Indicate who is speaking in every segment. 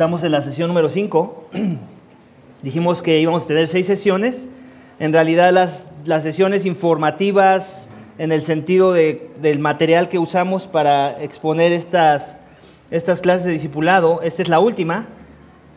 Speaker 1: Estamos en la sesión número 5. Dijimos que íbamos a tener seis sesiones. En realidad las, las sesiones informativas en el sentido de, del material que usamos para exponer estas, estas clases de discipulado, esta es la última,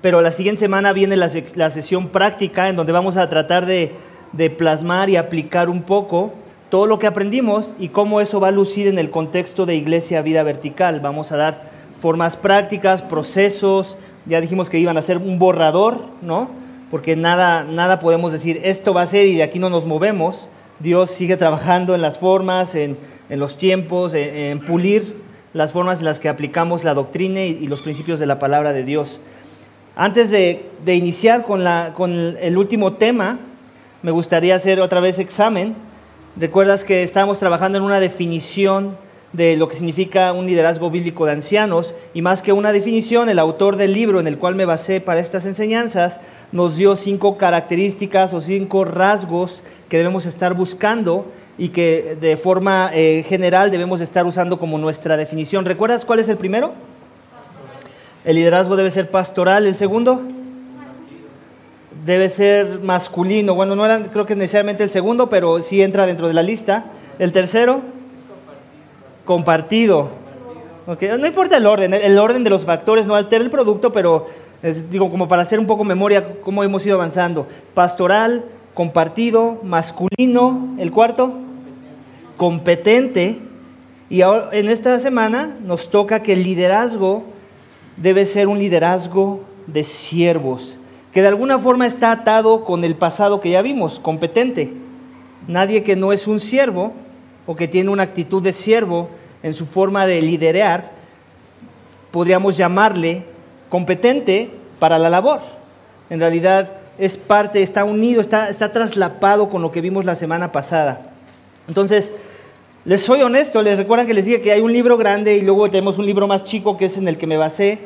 Speaker 1: pero la siguiente semana viene la, la sesión práctica en donde vamos a tratar de, de plasmar y aplicar un poco todo lo que aprendimos y cómo eso va a lucir en el contexto de Iglesia Vida Vertical. Vamos a dar formas prácticas, procesos, ya dijimos que iban a ser un borrador, ¿no? Porque nada, nada podemos decir, esto va a ser y de aquí no nos movemos. Dios sigue trabajando en las formas, en, en los tiempos, en, pulir las formas en las que aplicamos la doctrina y, y los principios de la palabra de Dios. Antes de, de iniciar con, la, con el último tema, me gustaría hacer otra vez examen. Recuerdas que estábamos trabajando en una definición de lo que significa un liderazgo bíblico de ancianos y más que una definición, el autor del libro en el cual me basé para estas enseñanzas nos dio cinco características o cinco rasgos que debemos estar buscando y que de forma eh, general debemos estar usando como nuestra definición. ¿Recuerdas cuál es el primero? El liderazgo debe ser pastoral. ¿El segundo? Debe ser masculino. Bueno, no era creo que necesariamente el segundo, pero sí entra dentro de la lista. ¿El tercero? Compartido. No importa el orden, el orden de los factores no altera el producto, pero es, digo, como para hacer un poco memoria cómo hemos ido avanzando. Pastoral, compartido, masculino, el cuarto, competente. Y ahora, en esta semana nos toca que el liderazgo debe ser un liderazgo de siervos, que de alguna forma está atado con el pasado que ya vimos, competente. Nadie que no es un siervo o que tiene una actitud de siervo en su forma de liderar, podríamos llamarle competente para la labor. En realidad es parte, está unido, está, está traslapado con lo que vimos la semana pasada. Entonces, les soy honesto, les recuerdan que les dije que hay un libro grande y luego tenemos un libro más chico que es en el que me basé.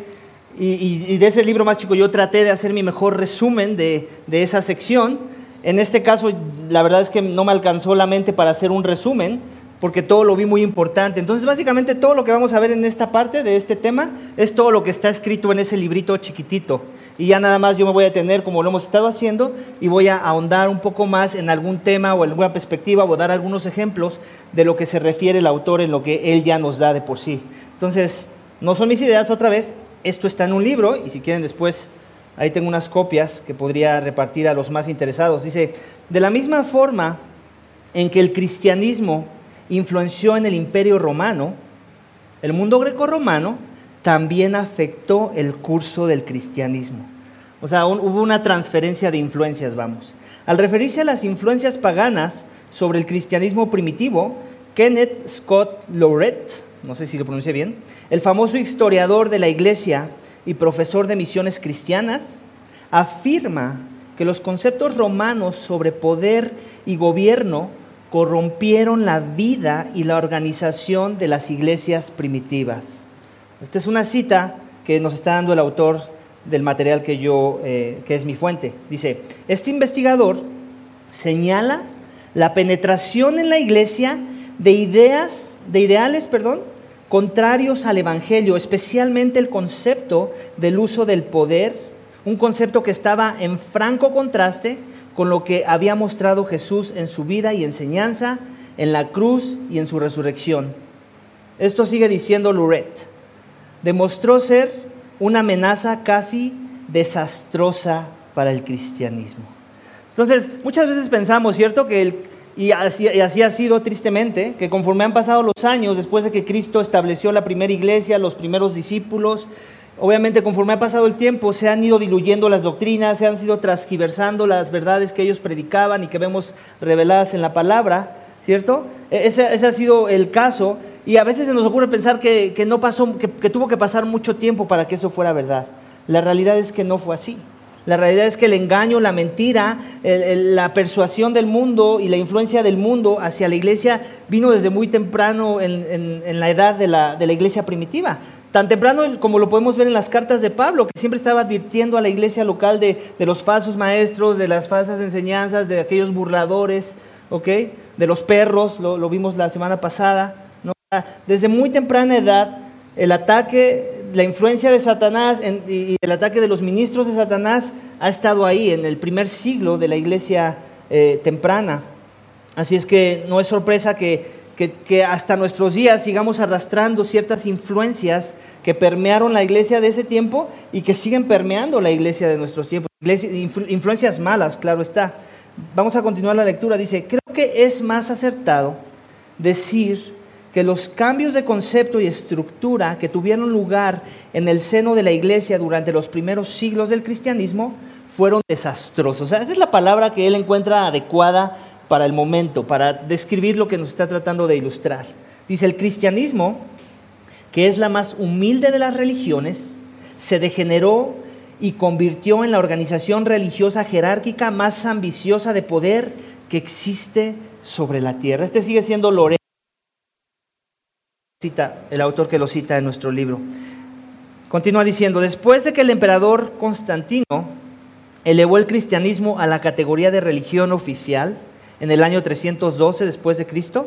Speaker 1: Y, y, de ese libro más chico yo traté de hacer mi mejor resumen de, de esa sección. En este caso, la verdad es que no me alcanzó la mente para hacer un resumen, porque todo lo vi muy importante. Entonces, básicamente todo lo que vamos a ver en esta parte de este tema es todo lo que está escrito en ese librito chiquitito. Y ya nada más yo me voy a tener, como lo hemos estado haciendo, y voy a ahondar un poco más en algún tema o en alguna perspectiva o dar algunos ejemplos de lo que se refiere el autor en lo que él ya nos da de por sí. Entonces, no son mis ideas otra vez, esto está en un libro y si quieren después, ahí tengo unas copias que podría repartir a los más interesados. Dice, de la misma forma en que el cristianismo influenció en el imperio romano, el mundo greco-romano también afectó el curso del cristianismo. O sea, hubo una transferencia de influencias, vamos. Al referirse a las influencias paganas sobre el cristianismo primitivo, Kenneth Scott Loret, no sé si lo pronuncié bien, el famoso historiador de la iglesia y profesor de misiones cristianas, afirma que los conceptos romanos sobre poder y gobierno corrompieron la vida y la organización de las iglesias primitivas. Esta es una cita que nos está dando el autor del material que yo, eh, que es mi fuente. Dice, este investigador señala la penetración en la iglesia de ideas, de ideales, perdón, contrarios al evangelio, especialmente el concepto del uso del poder, un concepto que estaba en franco contraste con lo que había mostrado Jesús en su vida y enseñanza, en la cruz y en su resurrección. Esto sigue diciendo Luret. Demostró ser una amenaza casi desastrosa para el cristianismo. Entonces, muchas veces pensamos, ¿cierto? Que el, y, así, ha sido tristemente, que conforme han pasado los años, después de que Cristo estableció la primera iglesia, los primeros discípulos, Obviamente, conforme ha pasado el tiempo, se han ido diluyendo las doctrinas, se han ido transgiversando las verdades que ellos predicaban y que vemos reveladas en la palabra, ¿cierto? E-, ese, ha sido el caso y a veces se nos ocurre pensar que, que no pasó, que, que, tuvo que pasar mucho tiempo para que eso fuera verdad. La realidad es que no fue así. La realidad es que el engaño, la mentira, la persuasión del mundo y la influencia del mundo hacia la iglesia vino desde muy temprano en, la edad de la, iglesia primitiva. Tan temprano como lo podemos ver en las cartas de Pablo, que siempre estaba advirtiendo a la iglesia local de, los falsos maestros, de las falsas enseñanzas, de aquellos burladores, ¿ok? De los perros, lo, vimos la semana pasada. Desde muy temprana edad, el ataque la influencia de Satanás y el ataque de los ministros de Satanás ha estado ahí en el primer siglo de la iglesia eh, temprana. Así es que no es sorpresa que, hasta nuestros días sigamos arrastrando ciertas influencias que permearon la iglesia de ese tiempo y que siguen permeando la iglesia de nuestros tiempos. influencias malas, claro está. Vamos a continuar la lectura. Dice, creo que es más acertado decir que los cambios de concepto y estructura que tuvieron lugar en el seno de la iglesia durante los primeros siglos del cristianismo fueron desastrosos. esa es la palabra que él encuentra adecuada para el momento, para describir lo que nos está tratando de ilustrar. Dice, el cristianismo, que es la más humilde de las religiones, se degeneró y convirtió en la organización religiosa jerárquica más ambiciosa de poder que existe sobre la tierra. Este sigue siendo Lorena, el autor que lo cita en nuestro libro. Continúa diciendo, después de que el emperador Constantino elevó el cristianismo a la categoría de religión oficial en el año 312 después de Cristo,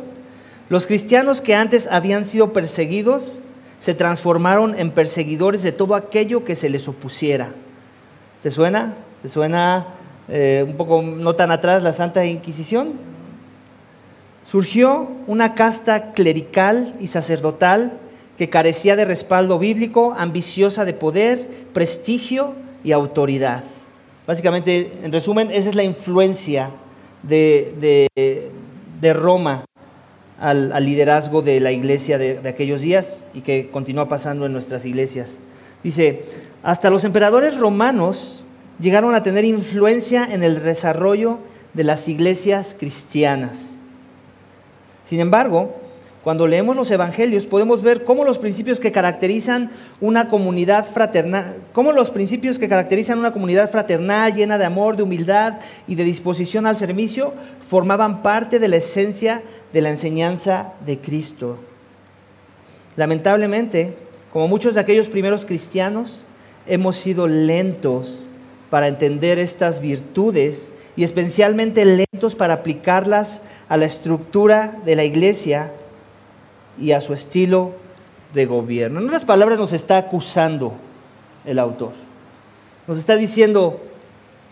Speaker 1: los cristianos que antes habían sido perseguidos se transformaron en perseguidores de todo aquello que se les opusiera. ¿Te suena? ¿Te suena eh, un poco no tan atrás la Santa Inquisición? Surgió una casta clerical y sacerdotal que carecía de respaldo bíblico, ambiciosa de poder, prestigio y autoridad. Básicamente, en resumen, esa es la influencia de, Roma al, liderazgo de la iglesia de, aquellos días y que continúa pasando en nuestras iglesias. Dice, hasta los emperadores romanos llegaron a tener influencia en el desarrollo de las iglesias cristianas. Sin embargo, cuando leemos los evangelios podemos ver cómo los principios que caracterizan una comunidad fraternal, cómo los principios que caracterizan una comunidad fraternal llena de amor, de humildad y de disposición al servicio formaban parte de la esencia de la enseñanza de Cristo. Lamentablemente, como muchos de aquellos primeros cristianos, hemos sido lentos para entender estas virtudes y especialmente lentos para aplicarlas a la estructura de la iglesia y a su estilo de gobierno. En otras palabras, nos está acusando el autor. Nos está diciendo,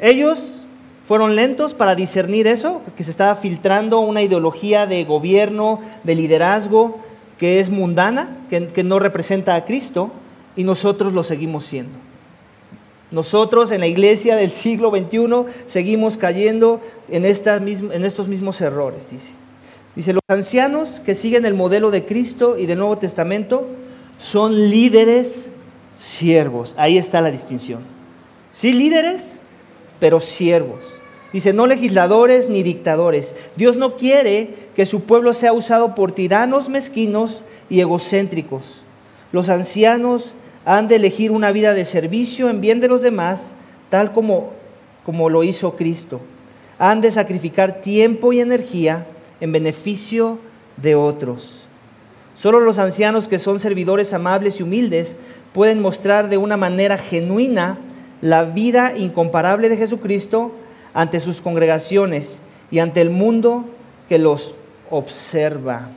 Speaker 1: ellos fueron lentos para discernir eso, que se estaba filtrando una ideología de gobierno, de liderazgo, que es mundana, que, no representa a Cristo, y nosotros lo seguimos siendo. Nosotros en la iglesia del siglo XXI seguimos cayendo en, estos mismos errores, dice. Dice, los ancianos que siguen el modelo de Cristo y del Nuevo Testamento son líderes siervos. Ahí está la distinción. Sí, líderes, pero siervos. Dice, no legisladores ni dictadores. Dios no quiere que su pueblo sea usado por tiranos mezquinos y egocéntricos. Los ancianos han de elegir una vida de servicio en bien de los demás, tal como, como lo hizo Cristo. Han de sacrificar tiempo y energía en beneficio de otros. Solo los ancianos que son servidores amables y humildes pueden mostrar de una manera genuina la vida incomparable de Jesucristo ante sus congregaciones y ante el mundo que los observa.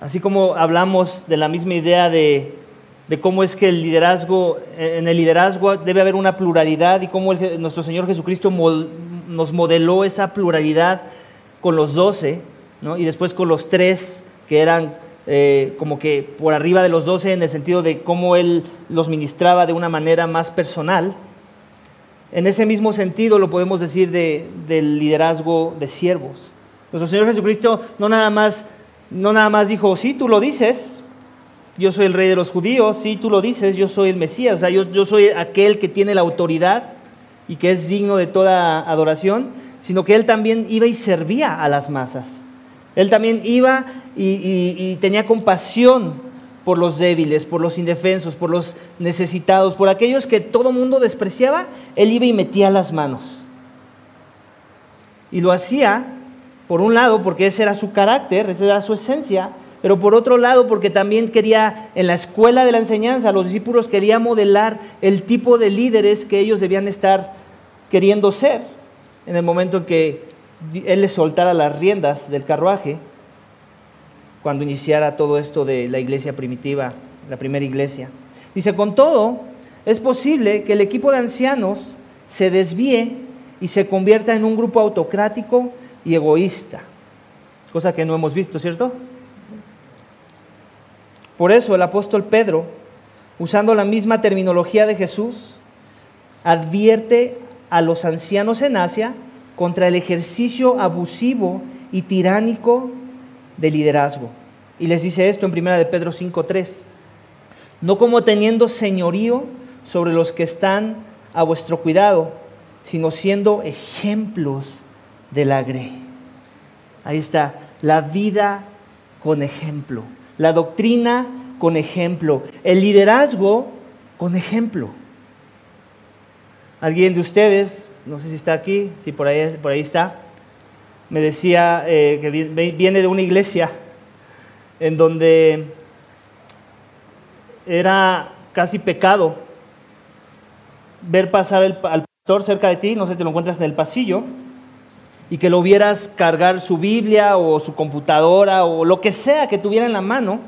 Speaker 1: Así como hablamos de la misma idea de, cómo es que el liderazgo, en el liderazgo debe haber una pluralidad y cómo nuestro Señor Jesucristo nos modeló esa pluralidad con los doce, y después con los tres que eran eh, como que por arriba de los doce en el sentido de cómo Él los ministraba de una manera más personal. En ese mismo sentido lo podemos decir del liderazgo de siervos. Nuestro Señor Jesucristo no nada más, no nada más dijo, sí, tú lo dices, yo soy el rey de los judíos, sí, tú lo dices, yo soy el Mesías, o sea, yo, yo soy aquel que tiene la autoridad y que es digno de toda adoración, sino que él también iba y servía a las masas. Él también iba y, tenía compasión por los débiles, por los indefensos, por los necesitados, por aquellos que todo mundo despreciaba, él iba y metía las manos. Y lo hacía, por un lado, porque ese era su carácter, esa era su esencia, pero por otro lado, porque también quería, en la escuela de la enseñanza, los discípulos quería modelar el tipo de líderes que ellos debían estar queriendo ser en el momento en que Él les soltara las riendas del carruaje. cuando iniciara todo esto de la iglesia primitiva, la primera iglesia. Dice, con todo, es posible que el equipo de ancianos se desvíe y se convierta en un grupo autocrático y egoísta, cosa que no hemos visto, ¿cierto? Por eso el apóstol Pedro, usando la misma terminología de Jesús, advierte a los ancianos en Asia contra el ejercicio abusivo y tiránico de liderazgo. Y les dice esto en 1 de Pedro 5:3. No como teniendo señorío sobre los que están a vuestro cuidado, sino siendo ejemplos del agre. Ahí está, la vida con ejemplo, la doctrina con ejemplo, el liderazgo con ejemplo. Alguien de ustedes, no sé si está aquí, si por ahí, por ahí está, me decía eh, que viene de una iglesia en donde era casi pecado ver pasar al pastor cerca de ti, no sé te lo encuentras en el pasillo, y que lo vieras cargar su Biblia o su computadora o lo que sea que tuviera en la mano,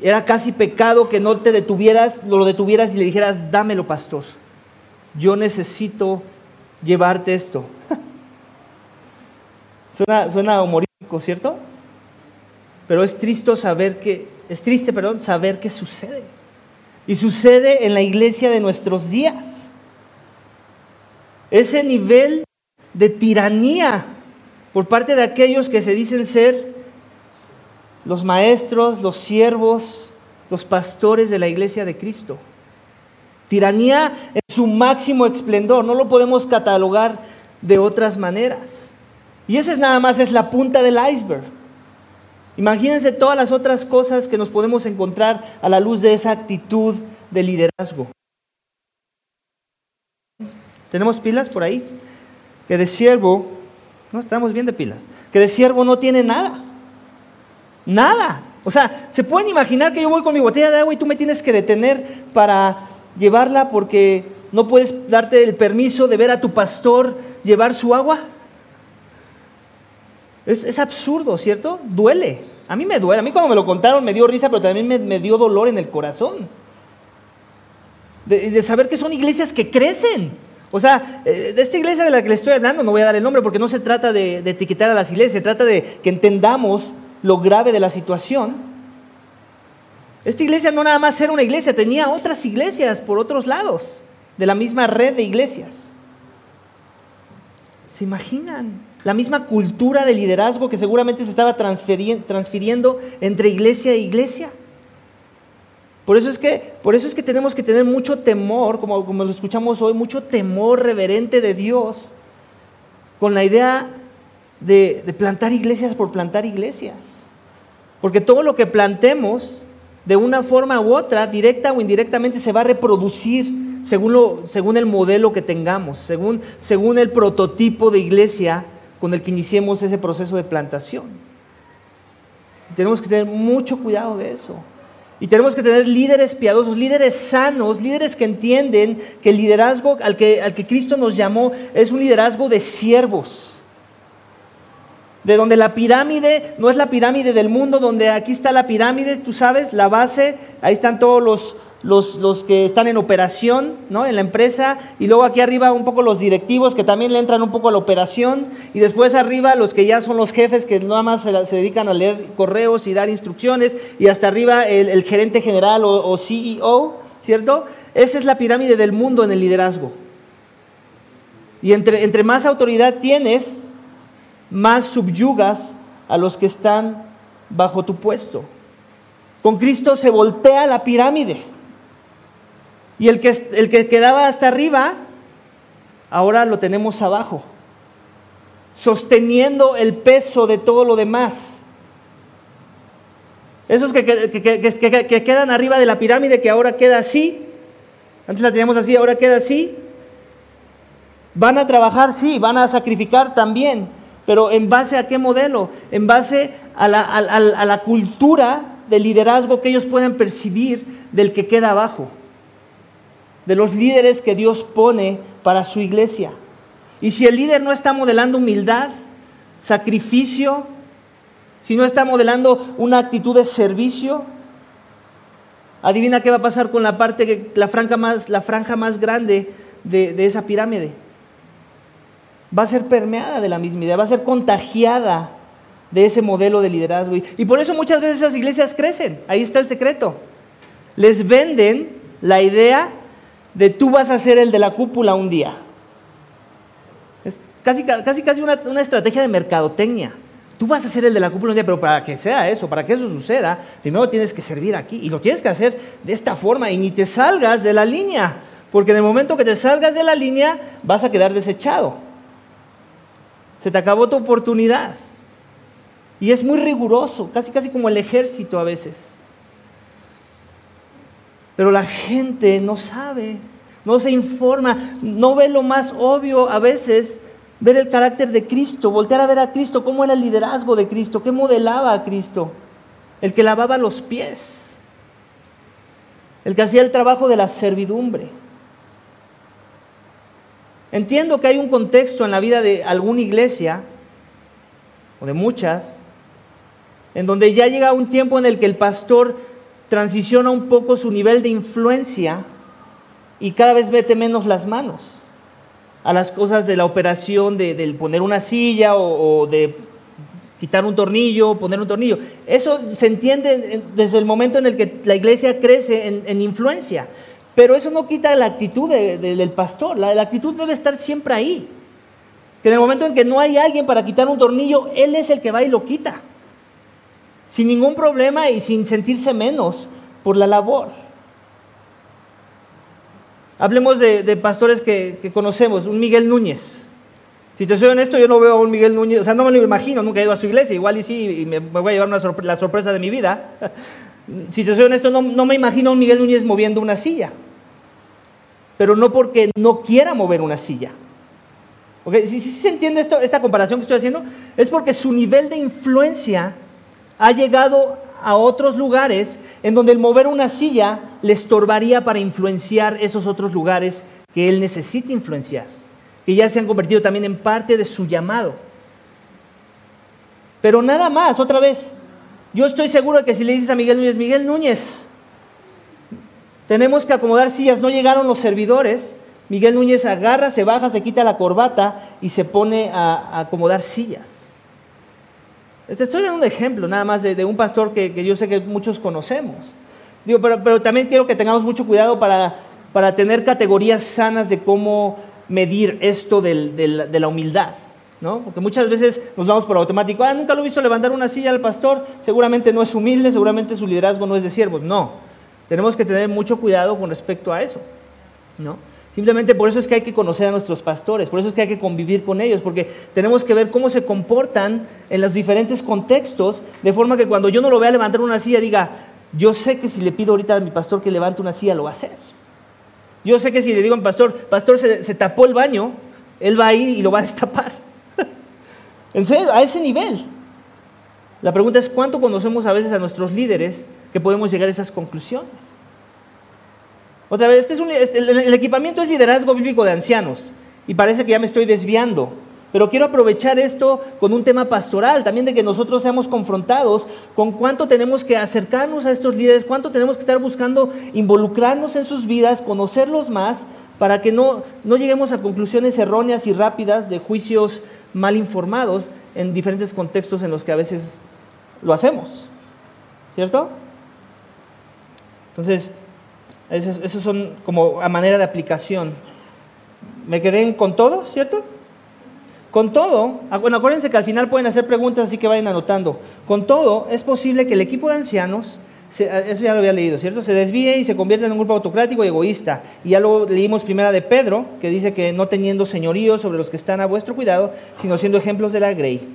Speaker 1: era casi pecado que no te detuvieras, lo detuvieras y le dijeras, dámelo, pastor. Yo necesito llevarte esto. suena, suena humorístico, ¿cierto? Pero es triste saber que, es triste, perdón, saber qué sucede. Y sucede en la iglesia de nuestros días. Ese nivel de tiranía por parte de aquellos que se dicen ser los maestros, los siervos, los pastores de la iglesia de Cristo. Tiranía en su máximo esplendor, no lo podemos catalogar de otras maneras. Y esa es nada más es la punta del iceberg. Imagínense todas las otras cosas que nos podemos encontrar a la luz de esa actitud de liderazgo. ¿Tenemos pilas por ahí? Que de siervo, no estamos bien de pilas, que de siervo no tiene nada. Nada. O sea, ¿se pueden imaginar que yo voy con mi botella de agua y tú me tienes que detener para llevarla porque no puedes darte el permiso de ver a tu pastor llevar su agua? Es, absurdo, ¿cierto? Duele. A mí me duele. A mí cuando me lo contaron me dio risa, pero también me, dio dolor en el corazón. De, saber que son iglesias que crecen. O sea, eh, de esta iglesia de la que le estoy hablando, no voy a dar el nombre porque no se trata de, de etiquetar a las iglesias, se trata de que entendamos lo grave de la situación. Esta iglesia no nada más era una iglesia, tenía otras iglesias por otros lados, de la misma red de iglesias. ¿Se imaginan? la misma cultura de liderazgo que seguramente se estaba transfiriendo entre iglesia e iglesia. Por eso es que, por eso es que tenemos que tener mucho temor, como, como lo escuchamos hoy, mucho temor reverente de Dios, con la idea de, de plantar iglesias por plantar iglesias. Porque todo lo que plantemos, de una forma u otra, directa o indirectamente, se va a reproducir según, lo, según el modelo que tengamos, según, según el prototipo de iglesia con el que iniciemos ese proceso de plantación. Tenemos que tener mucho cuidado de eso. Y tenemos que tener líderes piadosos, líderes sanos, líderes que entienden que el liderazgo al que, al que Cristo nos llamó es un liderazgo de siervos. De donde la pirámide no es la pirámide del mundo, donde aquí está la pirámide, tú sabes, la base, ahí están todos los, los, que están en operación ¿no? en la empresa, y luego aquí arriba un poco los directivos que también le entran un poco a la operación, y después arriba los que ya son los jefes que nada más se, dedican a leer correos y dar instrucciones, y hasta arriba el, gerente general o, CEO, ¿cierto? Esa es la pirámide del mundo en el liderazgo. Y entre, entre más autoridad tienes, más subyugas a los que están bajo tu puesto. Con Cristo se voltea la pirámide. Y el que, el que quedaba hasta arriba, ahora lo tenemos abajo, sosteniendo el peso de todo lo demás. Esos que, que, quedan arriba de la pirámide, que ahora queda así, antes la teníamos así, ahora queda así, van a trabajar, sí, van a sacrificar también, pero ¿en base a qué modelo? En base a la, a la cultura de liderazgo que ellos pueden percibir del que queda abajo de los líderes que Dios pone para su iglesia. Y si el líder no está modelando humildad, sacrificio, si no está modelando una actitud de servicio, adivina qué va a pasar con la parte, la franja más, la franja más grande de, de esa pirámide. Va a ser permeada de la misma idea, va a ser contagiada de ese modelo de liderazgo. Y por eso muchas veces esas iglesias crecen. Ahí está el secreto. Les venden la idea de tú vas a ser el de la cúpula un día. Es casi casi, casi una, una estrategia de mercadotecnia. Tú vas a ser el de la cúpula un día, pero para que sea eso, para que eso suceda, primero tienes que servir aquí. Y lo tienes que hacer de esta forma y ni te salgas de la línea. Porque en el momento que te salgas de la línea, vas a quedar desechado. Se te acabó tu oportunidad. Y es muy riguroso, casi casi como el ejército a veces. Pero la gente no sabe, no se informa, no ve lo más obvio a veces, ver el carácter de Cristo, voltear a ver a Cristo, cómo era el liderazgo de Cristo, qué modelaba a Cristo, el que lavaba los pies, el que hacía el trabajo de la servidumbre. Entiendo que hay un contexto en la vida de alguna iglesia, o de muchas, en donde ya llega un tiempo en el que el pastor transiciona un poco su nivel de influencia y cada vez mete menos las manos a las cosas de la operación de, poner una silla o, de quitar un tornillo, poner un tornillo. Eso se entiende desde el momento en el que la iglesia crece en, influencia, pero eso no quita la actitud del pastor, la actitud debe estar siempre ahí. Que en el momento en que no hay alguien para quitar un tornillo, él es el que va y lo quita sin ningún problema y sin sentirse menos por la labor. Hablemos de, pastores que, conocemos, un Miguel Núñez. Si te soy honesto, yo no veo a un Miguel Núñez, o sea, no me lo imagino, nunca he ido a su iglesia, igual y sí, y me, voy a llevar la sorpresa de mi vida. si te soy honesto, no, me imagino a un Miguel Núñez moviendo una silla, pero no porque no quiera mover una silla. Si, se entiende esto, esta comparación que estoy haciendo, es porque su nivel de influencia ha llegado a otros lugares en donde el mover una silla le estorbaría para influenciar esos otros lugares que él necesita influenciar, que ya se han convertido también en parte de su llamado. Pero nada más, otra vez, yo estoy seguro de que si le dices a Miguel Núñez, Miguel Núñez, tenemos que acomodar sillas, no llegaron los servidores, Miguel Núñez agarra, se baja, se quita la corbata y se pone a, acomodar sillas. Este, estoy dando un ejemplo nada más de, un pastor que, yo sé que muchos conocemos. Digo, pero, también quiero que tengamos mucho cuidado para, para tener categorías sanas de cómo medir esto de la humildad. ¿no? Porque muchas veces nos vamos por automático, ah, nunca lo he visto levantar una silla al pastor, seguramente no es humilde, seguramente su liderazgo no es de siervos. No, tenemos que tener mucho cuidado con respecto a eso. ¿no? Simplemente por eso es que hay que conocer a nuestros pastores, por eso es que hay que convivir con ellos, porque tenemos que ver cómo se comportan en los diferentes contextos, de forma que cuando yo no lo vea levantar una silla, diga, yo sé que si le pido ahorita a mi pastor que levante una silla, lo va a hacer. Yo sé que si le digo a mi pastor, pastor, se, se tapó el baño, él va a ir y lo va a destapar. en serio, a ese nivel. La pregunta es, ¿cuánto conocemos a veces a nuestros líderes que podemos llegar a esas conclusiones? Otra vez, este es este, el, equipamiento es liderazgo bíblico de ancianos y parece que ya me estoy desviando. Pero quiero aprovechar esto con un tema pastoral, también de que nosotros seamos confrontados con cuánto tenemos que acercarnos a estos líderes, cuánto tenemos que estar buscando involucrarnos en sus vidas, conocerlos más, para que no, no lleguemos a conclusiones erróneas y rápidas de juicios mal informados en diferentes contextos en los que a veces lo hacemos. ¿Cierto? Entonces, esos, son como a manera de aplicación. Me quedé con todo, ¿cierto? Con todo, ah, bueno, acuérdense que al final pueden hacer preguntas, así que vayan anotando. Con todo, es posible que el equipo de ancianos, ah, eso ya lo había leído, ¿cierto? Se desvíe y se convierta en un grupo autocrático y egoísta. Y ya lo leímos primera de Pedro, que dice que no teniendo señorío sobre los que están a vuestro cuidado, sino siendo ejemplos de la grey.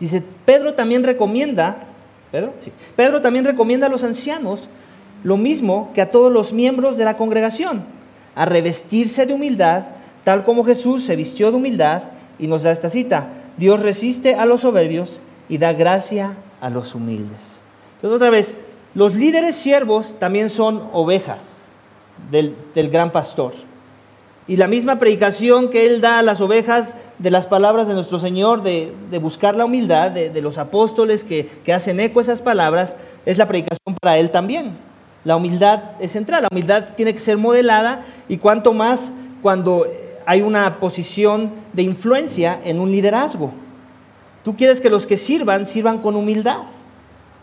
Speaker 1: Dice, Pedro también recomienda, Pedro, sí, Pedro también recomienda a los ancianos lo mismo que a todos los miembros de la congregación, a revestirse de humildad, tal como Jesús se vistió de humildad y nos da esta cita, Dios resiste a los soberbios y da gracia a los humildes. Entonces otra vez, los líderes siervos también son ovejas del, gran pastor. Y la misma predicación que Él da a las ovejas de las palabras de nuestro Señor, de, buscar la humildad, de, los apóstoles que, que, hacen eco esas palabras, es la predicación para Él también. La humildad es central, la humildad tiene que ser modelada y cuanto más cuando hay una posición de influencia en un liderazgo. Tú quieres que los que sirvan sirvan con humildad,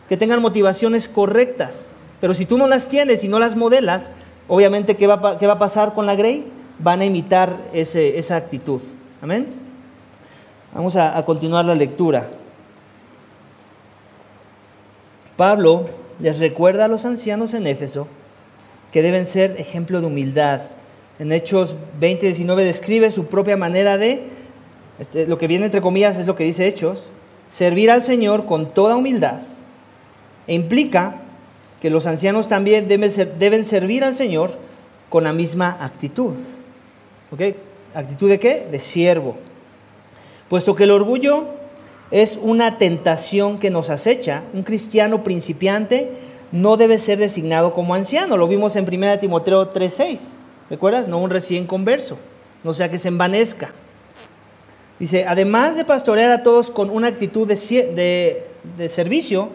Speaker 1: que tengan motivaciones correctas, pero si tú no las tienes y no las modelas, obviamente, ¿qué va, qué va a pasar con la Grey? van a imitar esa actitud. Amén. Vamos a, continuar la lectura. Pablo les recuerda a los ancianos en Éfeso que deben ser ejemplo de humildad. En Hechos 20, 19 describe su propia manera de, este, lo que viene entre comillas es lo que dice Hechos, servir al Señor con toda humildad. E implica que los ancianos también deben, deben servir al Señor con la misma actitud. ¿Actitud de qué? De siervo. Puesto que el orgullo es una tentación que nos acecha, un cristiano principiante no debe ser designado como anciano. Lo vimos en 1 Timoteo 3:6. ¿Recuerdas? No un recién converso, no sea que se envanezca. Dice, además de pastorear a todos con una actitud de, de servicio,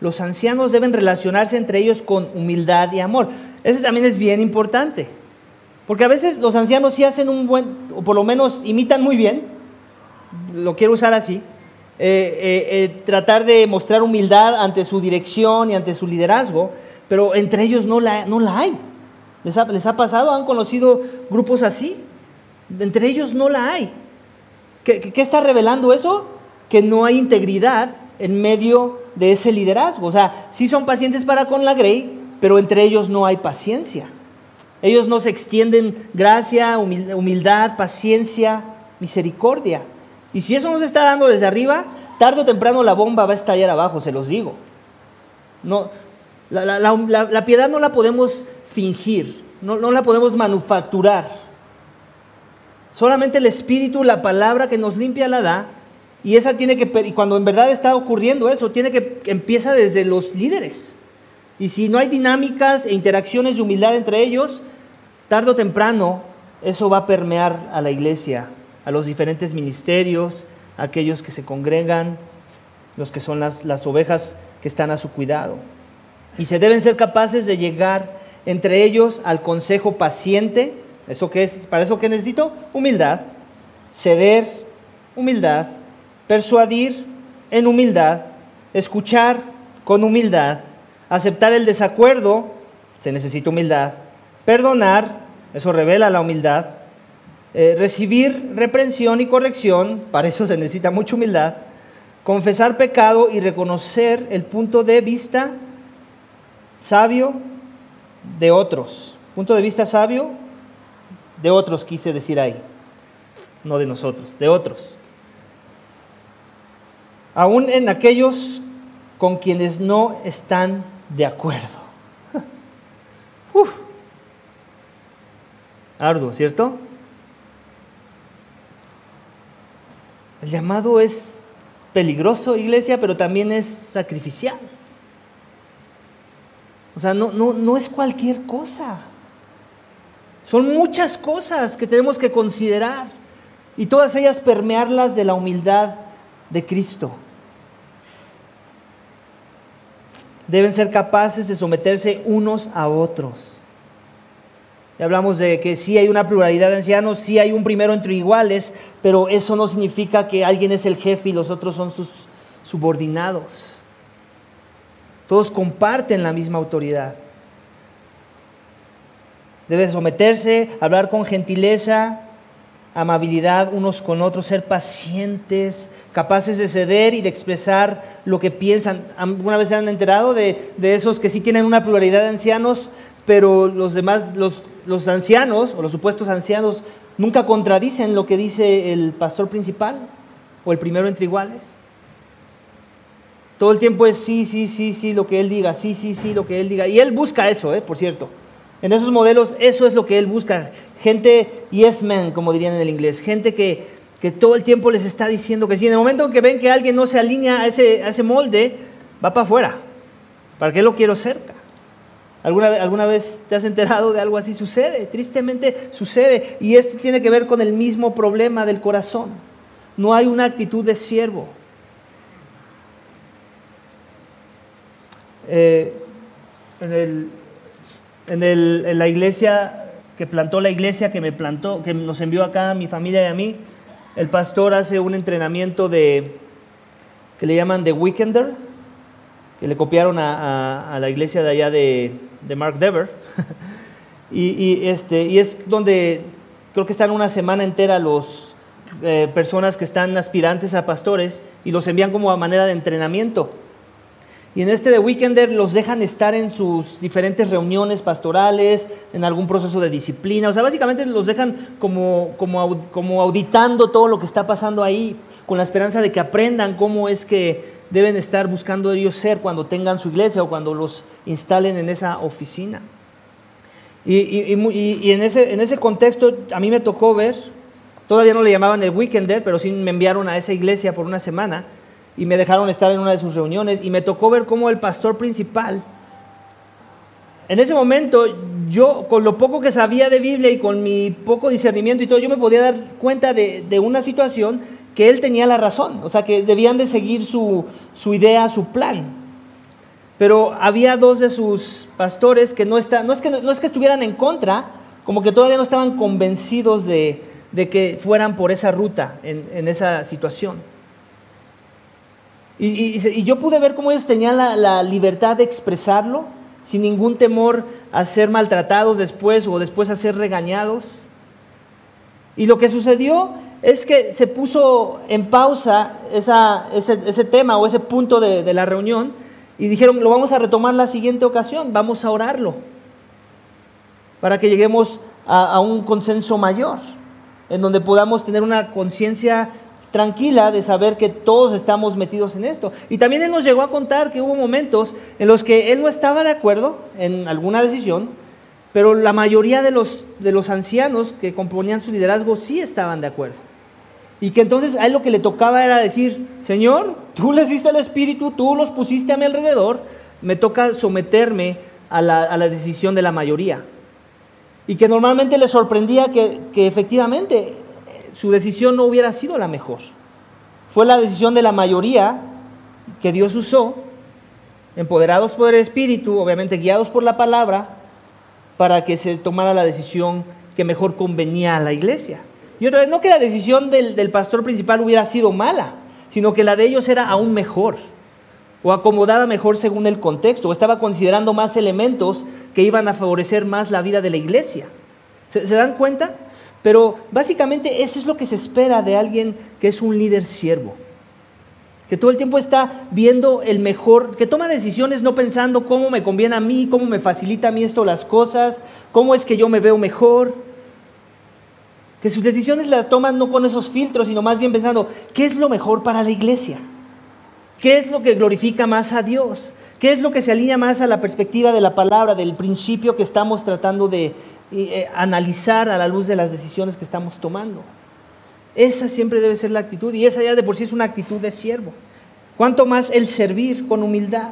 Speaker 1: los ancianos deben relacionarse entre ellos con humildad y amor. Eso también es bien importante. Porque a veces los ancianos sí hacen un buen, o por lo menos imitan muy bien, lo quiero usar así, eh, eh, eh, tratar de mostrar humildad ante su dirección y ante su liderazgo, pero entre ellos no la, no la hay. ¿Les ha, ¿Les ha, pasado? ¿Han conocido grupos así? Entre ellos no la hay. ¿Qué, ¿Qué, está revelando eso? Que no hay integridad en medio de ese liderazgo. O sea, sí son pacientes para con la Grey, pero entre ellos no hay paciencia. Ellos nos extienden gracia, humildad, paciencia, misericordia. Y si eso nos está dando desde arriba, tarde o temprano la bomba va a estallar abajo, se los digo. No, la, piedad no la podemos fingir, no, no la podemos manufacturar. Solamente el Espíritu, la palabra que nos limpia la da, y esa tiene que, y cuando en verdad está ocurriendo eso, tiene que, empieza desde los líderes. Y si no hay dinámicas e interacciones de humildad entre ellos, tarde o temprano eso va a permear a la iglesia, a los diferentes ministerios, a aquellos que se congregan, los que son las, las ovejas que están a su cuidado. Y se deben ser capaces de llegar entre ellos al consejo paciente. ¿Eso es? ¿Para eso qué necesito? Humildad. Ceder, humildad. Persuadir en humildad. Escuchar con humildad Aceptar el desacuerdo, se necesita humildad. Perdonar, eso revela la humildad. Eh, recibir reprensión y corrección, para eso se necesita mucha humildad. Confesar pecado y reconocer el punto de vista sabio de otros. Punto de vista sabio de otros, quise decir ahí. No de nosotros, de otros. Aún en aquellos con quienes no están de acuerdo. Uf. Arduo, ¿cierto? El llamado es peligroso, iglesia, pero también es sacrificial. O sea, no, no, no es cualquier cosa. Son muchas cosas que tenemos que considerar y todas ellas permearlas de la humildad de Cristo. deben ser capaces de someterse unos a otros. Y hablamos de que sí hay una pluralidad de ancianos, sí hay un primero entre iguales, pero eso no significa que alguien es el jefe y los otros son sus subordinados. Todos comparten la misma autoridad. Debe someterse, hablar con gentileza, amabilidad unos con otros, ser pacientes, capaces de ceder y de expresar lo que piensan. ¿Alguna vez se han enterado de, esos que sí tienen una pluralidad de ancianos, pero los demás, los, los ancianos o los supuestos ancianos nunca contradicen lo que dice el pastor principal o el primero entre iguales? Todo el tiempo es sí, sí, sí, sí, lo que él diga, sí, sí, sí, lo que él diga. Y él busca eso, ¿eh? por cierto. En esos modelos eso es lo que él busca. Gente yes man, como dirían en el inglés. Gente que, que todo el tiempo les está diciendo que sí. En el momento en que ven que alguien no se alinea a ese, a ese molde, va para afuera. ¿Para qué lo quiero cerca? ¿Alguna, ¿Alguna vez te has enterado de algo así? Sucede, tristemente sucede. Y esto tiene que ver con el mismo problema del corazón. No hay una actitud de siervo. Eh, en, en, la iglesia que plantó la iglesia, que me plantó, que nos envió acá a mi familia y a mí, el pastor hace un entrenamiento de que le llaman de Weekender, que le copiaron a, la iglesia de allá de, Mark Dever. y, este, y es donde creo que están una semana entera los eh, personas que están aspirantes a pastores y los envían como a manera de entrenamiento. Y en este de Weekender los dejan estar en sus diferentes reuniones pastorales, en algún proceso de disciplina. O sea, básicamente los dejan como, como, como auditando todo lo que está pasando ahí, con la esperanza de que aprendan cómo es que deben estar buscando ellos ser cuando tengan su iglesia o cuando los instalen en esa oficina. Y, en, ese, en ese contexto a mí me tocó ver, todavía no le llamaban el Weekender, pero sí me enviaron a esa iglesia por una semana y me dejaron estar en una de sus reuniones y me tocó ver cómo el pastor principal, en ese momento yo con lo poco que sabía de Biblia y con mi poco discernimiento y todo, yo me podía dar cuenta de, de una situación que él tenía la razón, o sea, que debían de seguir su, idea, su plan. Pero había dos de sus pastores que no, está, no, es que no es que estuvieran en contra, como que todavía no estaban convencidos de, que fueran por esa ruta, en, esa situación. Y, yo pude ver cómo ellos tenían la, libertad de expresarlo sin ningún temor a ser maltratados después o después a ser regañados. Y lo que sucedió es que se puso en pausa ese, tema o ese punto de, la reunión y dijeron, lo vamos a retomar la siguiente ocasión, vamos a orarlo para que lleguemos a, un consenso mayor, en donde podamos tener una conciencia tranquila de saber que todos estamos metidos en esto. Y también él nos llegó a contar que hubo momentos en los que él no estaba de acuerdo en alguna decisión, pero la mayoría de los, de los ancianos que componían su liderazgo sí estaban de acuerdo. Y que entonces a él lo que le tocaba era decir, Señor, tú les diste el Espíritu, tú los pusiste a mi alrededor, me toca someterme a la, decisión de la mayoría. Y que normalmente le sorprendía que, que efectivamente su decisión no hubiera sido la mejor. Fue la decisión de la mayoría que Dios usó, empoderados por el Espíritu, obviamente guiados por la palabra, para que se tomara la decisión que mejor convenía a la iglesia. Y otra vez, no que la decisión del, pastor principal hubiera sido mala, sino que la de ellos era aún mejor, o acomodada mejor según el contexto, o estaba considerando más elementos que iban a favorecer más la vida de la iglesia. ¿Se, dan cuenta? Pero básicamente eso es lo que se espera de alguien que es un líder siervo. Que todo el tiempo está viendo el mejor, que toma decisiones no pensando cómo me conviene a mí, cómo me facilita a mí esto las cosas, cómo es que yo me veo mejor, que sus decisiones las toman no con esos filtros, sino más bien pensando, ¿qué es lo mejor para la iglesia? ¿Qué es lo que glorifica más a Dios? ¿Qué es lo que se alinea más a la perspectiva de la palabra, del principio que estamos tratando de eh, analizar a la luz de las decisiones que estamos tomando? Esa siempre debe ser la actitud y esa ya de por sí es una actitud de siervo. Cuanto más el servir con humildad.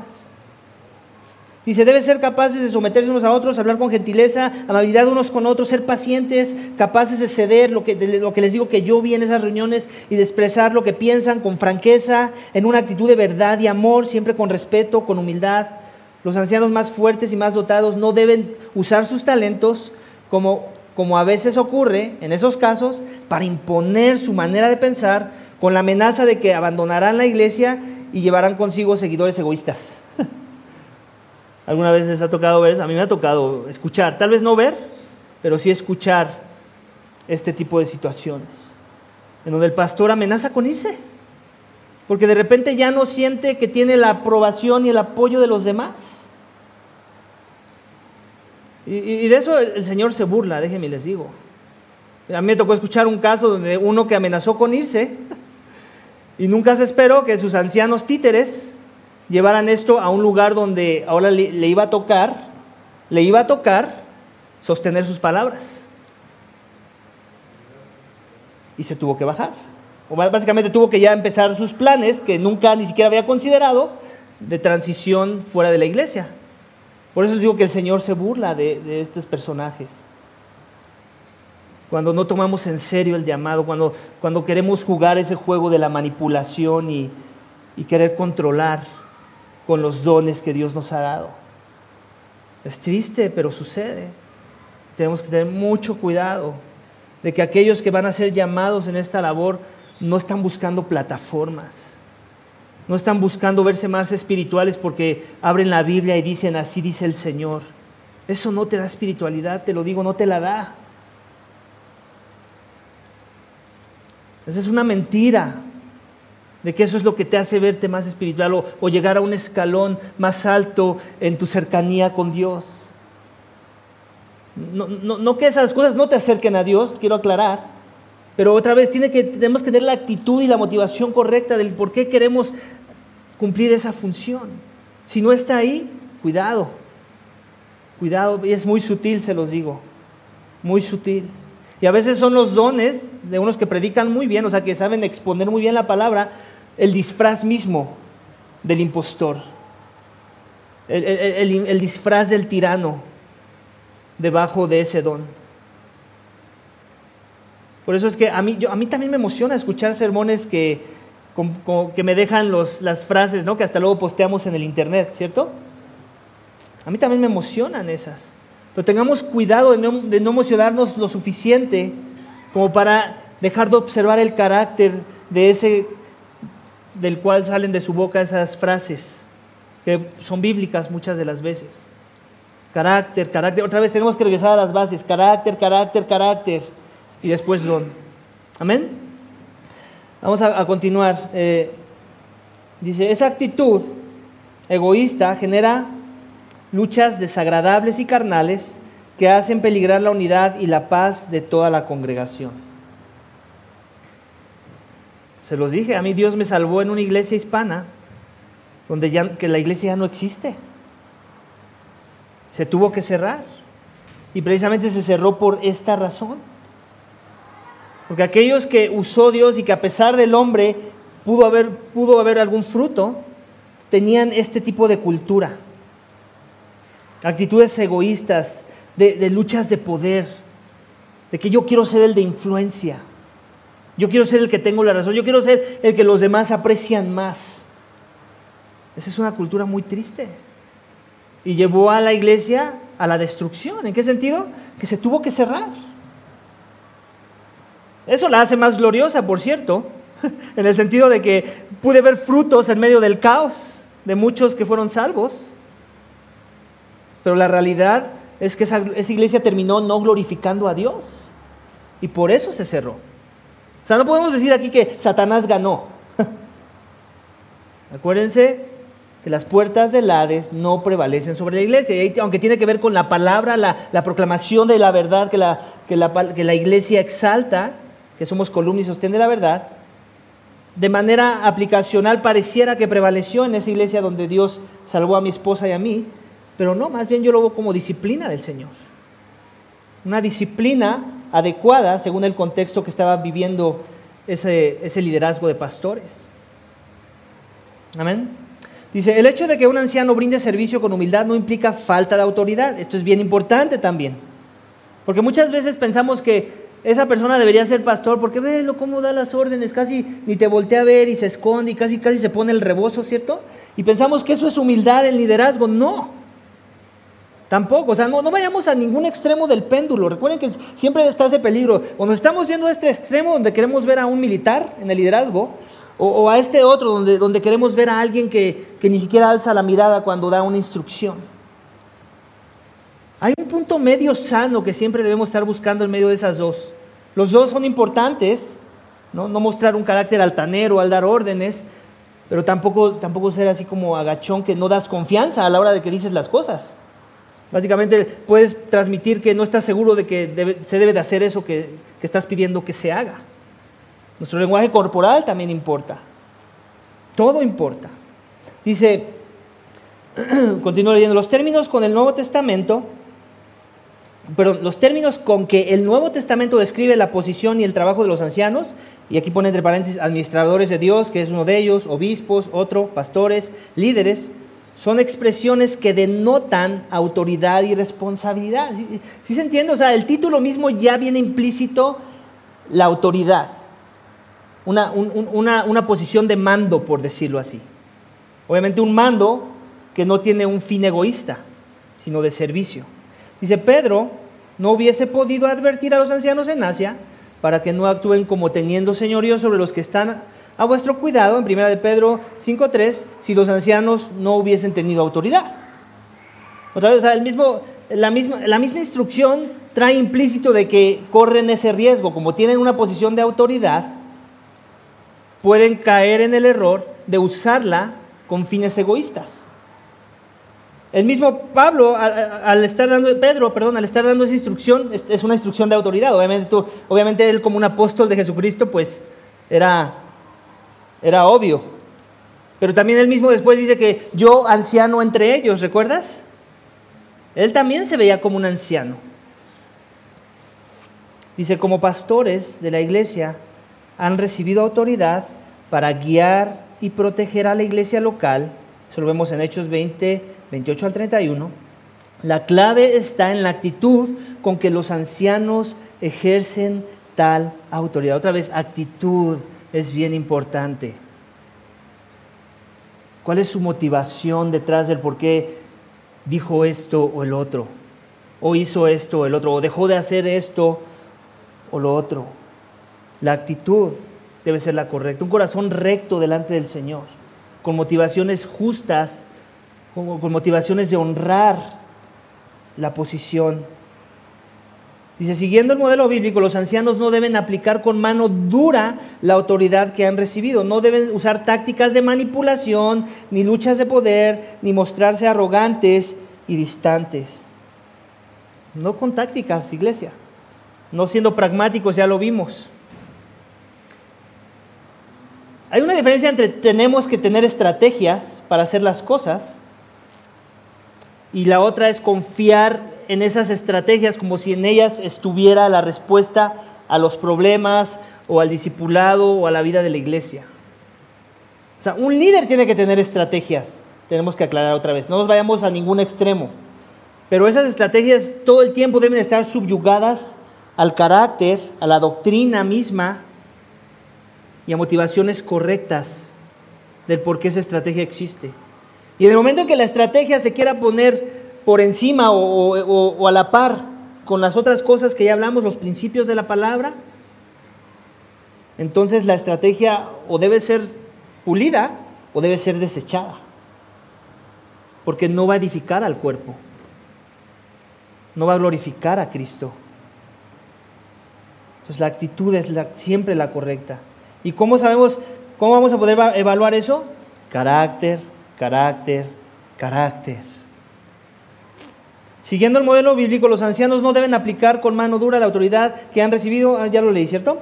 Speaker 1: Dice, debe ser capaces de someterse unos a otros, hablar con gentileza, amabilidad unos con otros, ser pacientes, capaces de ceder lo que, lo que les digo que yo vi en esas reuniones y de expresar lo que piensan con franqueza, en una actitud de verdad y amor, siempre con respeto, con humildad. Los ancianos más fuertes y más dotados no deben usar sus talentos como, como a veces ocurre en esos casos para imponer su manera de pensar con la amenaza de que abandonarán la iglesia y llevarán consigo seguidores egoístas. ¿Alguna vez les ha tocado ver? A mí me ha tocado escuchar, tal vez no ver, pero sí escuchar este tipo de situaciones, en donde el pastor amenaza con irse, porque de repente ya no siente que tiene la aprobación y el apoyo de los demás. Y, de eso el Señor se burla, déjenme les digo. A mí me tocó escuchar un caso donde uno que amenazó con irse y nunca se esperó que sus ancianos títeres llevaran esto a un lugar donde ahora le, iba a tocar, le iba a tocar sostener sus palabras. Y se tuvo que bajar. O básicamente tuvo que ya empezar sus planes que nunca ni siquiera había considerado de transición fuera de la iglesia. Por eso les digo que el Señor se burla de, estos personajes. Cuando no tomamos en serio el llamado, cuando, cuando queremos jugar ese juego de la manipulación y, y querer controlar con los dones que Dios nos ha dado. Es triste, pero sucede. Tenemos que tener mucho cuidado de que aquellos que van a ser llamados en esta labor no están buscando plataformas no están buscando verse más espirituales porque abren la Biblia y dicen, así dice el Señor. Eso no te da espiritualidad, te lo digo, no te la da. Esa es una mentira de que eso es lo que te hace verte más espiritual o, llegar a un escalón más alto en tu cercanía con Dios. No, no, que esas cosas no te acerquen a Dios, quiero aclarar, pero otra vez tiene que, tenemos que tener la actitud y la motivación correcta del por qué queremos cumplir esa función. Si no está ahí, cuidado. Cuidado, y es muy sutil, se los digo. Muy sutil. Y a veces son los dones de unos que predican muy bien, o sea, que saben exponer muy bien la palabra, el disfraz mismo del impostor. El, disfraz del tirano debajo de ese don. Por eso es que a mí, yo, a mí también me emociona escuchar sermones que, que me dejan las frases, ¿no? Que hasta luego posteamos en el internet, ¿cierto? A mí también me emocionan esas. Pero tengamos cuidado de no, de no emocionarnos lo suficiente como para dejar de observar el carácter de ese del cual salen de su boca esas frases, que son bíblicas muchas de las veces. Carácter, carácter. Otra vez tenemos que regresar a las bases. Carácter, carácter, carácter. Y después don. Amén. Vamos a, continuar. Eh, dice, esa actitud egoísta genera luchas desagradables y carnales que hacen peligrar la unidad y la paz de toda la congregación. Se los dije, a mí Dios me salvó en una iglesia hispana, donde ya, que la iglesia ya no existe. Se tuvo que cerrar. Y precisamente se cerró por esta razón. Porque aquellos que usó Dios y que a pesar del hombre pudo haber, pudo haber algún fruto, tenían este tipo de cultura. Actitudes egoístas, de, luchas de poder, de que yo quiero ser el de influencia, yo quiero ser el que tengo la razón, yo quiero ser el que los demás aprecian más. Esa es una cultura muy triste. Y llevó a la iglesia a la destrucción. ¿En qué sentido? Que se tuvo que cerrar. Eso la hace más gloriosa, por cierto, en el sentido de que pude ver frutos en medio del caos de muchos que fueron salvos. Pero la realidad es que esa, iglesia terminó no glorificando a Dios. Y por eso se cerró. O sea, no podemos decir aquí que Satanás ganó. Acuérdense que las puertas del Hades no prevalecen sobre la iglesia. Y aunque tiene que ver con la palabra, la, proclamación de la verdad que la, que que la iglesia exalta, que somos columna y sostén la verdad, de manera aplicacional pareciera que prevaleció en esa iglesia donde Dios salvó a mi esposa y a mí, pero no, más bien yo lo veo como disciplina del Señor. Una disciplina adecuada según el contexto que estaba viviendo ese, ese liderazgo de pastores. Amén. Dice, el hecho de que un anciano brinde servicio con humildad no implica falta de autoridad. Esto es bien importante también. Porque muchas veces pensamos que esa persona debería ser pastor, porque velo cómo da las órdenes, casi ni te voltea a ver y se esconde y casi, casi se pone el rebozo, ¿cierto? Y pensamos que eso es humildad en liderazgo. No, tampoco. O sea, no, no vayamos a ningún extremo del péndulo. Recuerden que siempre está ese peligro. O nos estamos yendo a este extremo donde queremos ver a un militar en el liderazgo, o, a este otro donde, donde queremos ver a alguien que, que ni siquiera alza la mirada cuando da una instrucción. Hay un punto medio sano que siempre debemos estar buscando en medio de esas dos. Los dos son importantes, no, mostrar un carácter altanero al dar órdenes, pero tampoco, tampoco ser así como agachón que no das confianza a la hora de que dices las cosas. Básicamente puedes transmitir que no estás seguro de que se debe de hacer eso que, que estás pidiendo que se haga. Nuestro lenguaje corporal también importa. Todo importa. Dice, continúo leyendo, los términos con el Nuevo Testamento pero los términos con que el Nuevo Testamento describe la posición y el trabajo de los ancianos, y aquí pone entre paréntesis administradores de Dios, que es uno de ellos, obispos, otro, pastores, líderes, son expresiones que denotan autoridad y responsabilidad. ¿Sí, se entiende? O sea, el título mismo ya viene implícito la autoridad, una, una posición de mando, por decirlo así. Obviamente un mando que no tiene un fin egoísta, sino de servicio. Dice, Pedro no hubiese podido advertir a los ancianos en Asia para que no actúen como teniendo señorío sobre los que están a vuestro cuidado, en 1 de Pedro 5.3, si los ancianos no hubiesen tenido autoridad. Otra vez, el mismo, la, misma, la misma instrucción trae implícito de que corren ese riesgo, como tienen una posición de autoridad, pueden caer en el error de usarla con fines egoístas. El mismo Pablo, al, estar dando, Pedro, perdón, al estar dando esa instrucción, es, una instrucción de autoridad. Obviamente, obviamente él como un apóstol de Jesucristo, pues era era obvio. Pero también él mismo después dice que yo anciano entre ellos, ¿recuerdas? Él también se veía como un anciano. Dice, como pastores de la iglesia han recibido autoridad para guiar y proteger a la iglesia local. Eso lo vemos en Hechos 20, 28 al 31. La clave está en la actitud con que los ancianos ejercen tal autoridad. Otra vez, actitud es bien importante. ¿Cuál es su motivación detrás del por qué dijo esto o el otro? O hizo esto o el otro, o dejó de hacer esto o lo otro. La actitud debe ser la correcta. Un corazón recto delante del Señor, con motivaciones justas, con motivaciones de honrar la posición Dice, siguiendo el modelo bíblico, los ancianos no deben aplicar con mano dura la autoridad que han recibido, no deben usar tácticas de manipulación, ni luchas de poder, ni mostrarse arrogantes y distantes. No con tácticas, iglesia. No siendo pragmáticos, ya lo vimos. Hay una diferencia entre tenemos que tener estrategias para hacer las cosas y la otra es confiar en esas estrategias como si en ellas estuviera la respuesta a los problemas o al discipulado o a la vida de la iglesia. O sea, un líder tiene que tener estrategias, tenemos que aclarar otra vez, no nos vayamos a ningún extremo, pero esas estrategias todo el tiempo deben estar subyugadas al carácter, a la doctrina misma y a motivaciones correctas del por qué esa estrategia existe. Y en el momento en que la estrategia se quiera poner por encima o, a la par con las otras cosas que ya hablamos, los principios de la palabra, entonces la estrategia o debe ser pulida o debe ser desechada, porque no va a edificar al cuerpo, no va a glorificar a Cristo. Entonces la actitud es siempre la correcta. ¿Y cómo sabemos, cómo vamos a poder evaluar eso? Carácter, carácter, carácter. Siguiendo el modelo bíblico, los ancianos no deben aplicar con mano dura la autoridad que han recibido. Ah, ya lo leí, ¿cierto?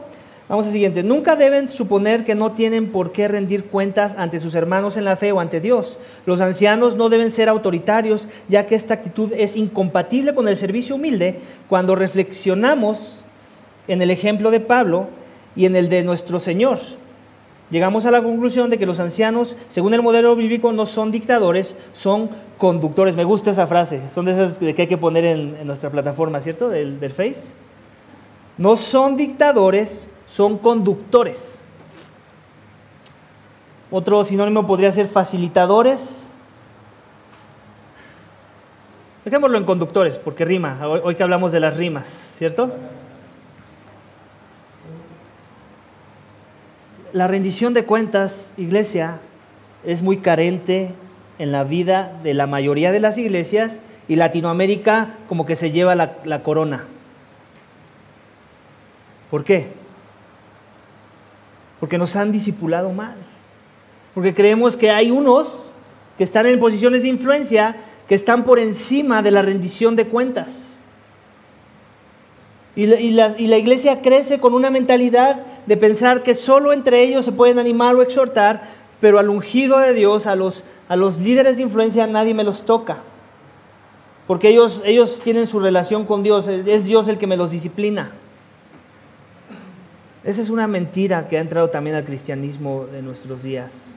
Speaker 1: Vamos al siguiente. Nunca deben suponer que no tienen por qué rendir cuentas ante sus hermanos en la fe o ante Dios. Los ancianos no deben ser autoritarios, ya que esta actitud es incompatible con el servicio humilde cuando reflexionamos en el ejemplo de Pablo y en el de nuestro Señor. Llegamos a la conclusión de que los ancianos, según el modelo bíblico, no son dictadores, son conductores. Me gusta esa frase, son de esas que hay que poner en, nuestra plataforma, ¿cierto? Del, del Face. No son dictadores, son conductores. Otro sinónimo podría ser facilitadores. Dejémoslo en conductores, porque rima, hoy que hablamos de las rimas, ¿cierto? La rendición de cuentas, iglesia, es muy carente en la vida de la mayoría de las iglesias y Latinoamérica como que se lleva la, corona. ¿Por qué? Porque nos han discipulado mal. Porque creemos que hay unos que están en posiciones de influencia que están por encima de la rendición de cuentas. Y la, iglesia crece con una mentalidad de pensar que solo entre ellos se pueden animar o exhortar, pero al ungido de Dios, a los, a los líderes de influencia, nadie me los toca. Porque ellos, ellos tienen su relación con Dios, es Dios el que me los disciplina. Esa es una mentira que ha entrado también al cristianismo de nuestros días.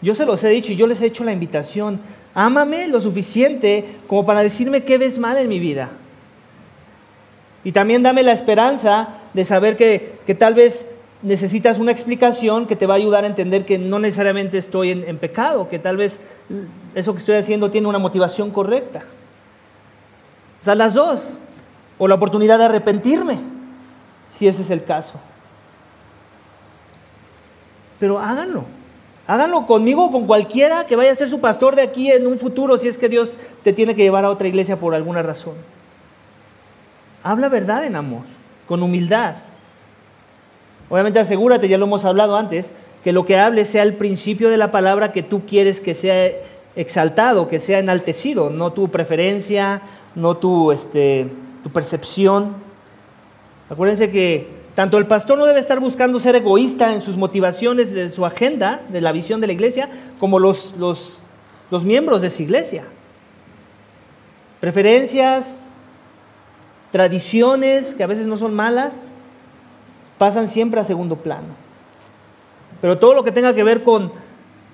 Speaker 1: Yo se los he dicho y yo les he hecho la invitación. Ámame lo suficiente como para decirme qué ves mal en mi vida. Y también dame la esperanza de saber que, tal vez necesitas una explicación que te va a ayudar a entender que no necesariamente estoy en, en, pecado, que tal vez eso que estoy haciendo tiene una motivación correcta. O sea, las dos. O la oportunidad de arrepentirme, si ese es el caso. Pero háganlo. Háganlo conmigo o con cualquiera que vaya a ser su pastor de aquí en un futuro, si es que Dios te tiene que llevar a otra iglesia por alguna razón. Habla verdad en amor, con humildad. Obviamente asegúrate, ya lo hemos hablado antes, que lo que hables sea el principio de la palabra que tú quieres que sea exaltado, que sea enaltecido, no tu preferencia, no tu, este, tu percepción. Acuérdense que tanto el pastor no debe estar buscando ser egoísta en sus motivaciones de su agenda, de la visión de la iglesia, como los, los, los miembros de su iglesia. Preferencias, tradiciones, que a veces no son malas, pasan siempre a segundo plano. Pero todo lo que tenga que ver con,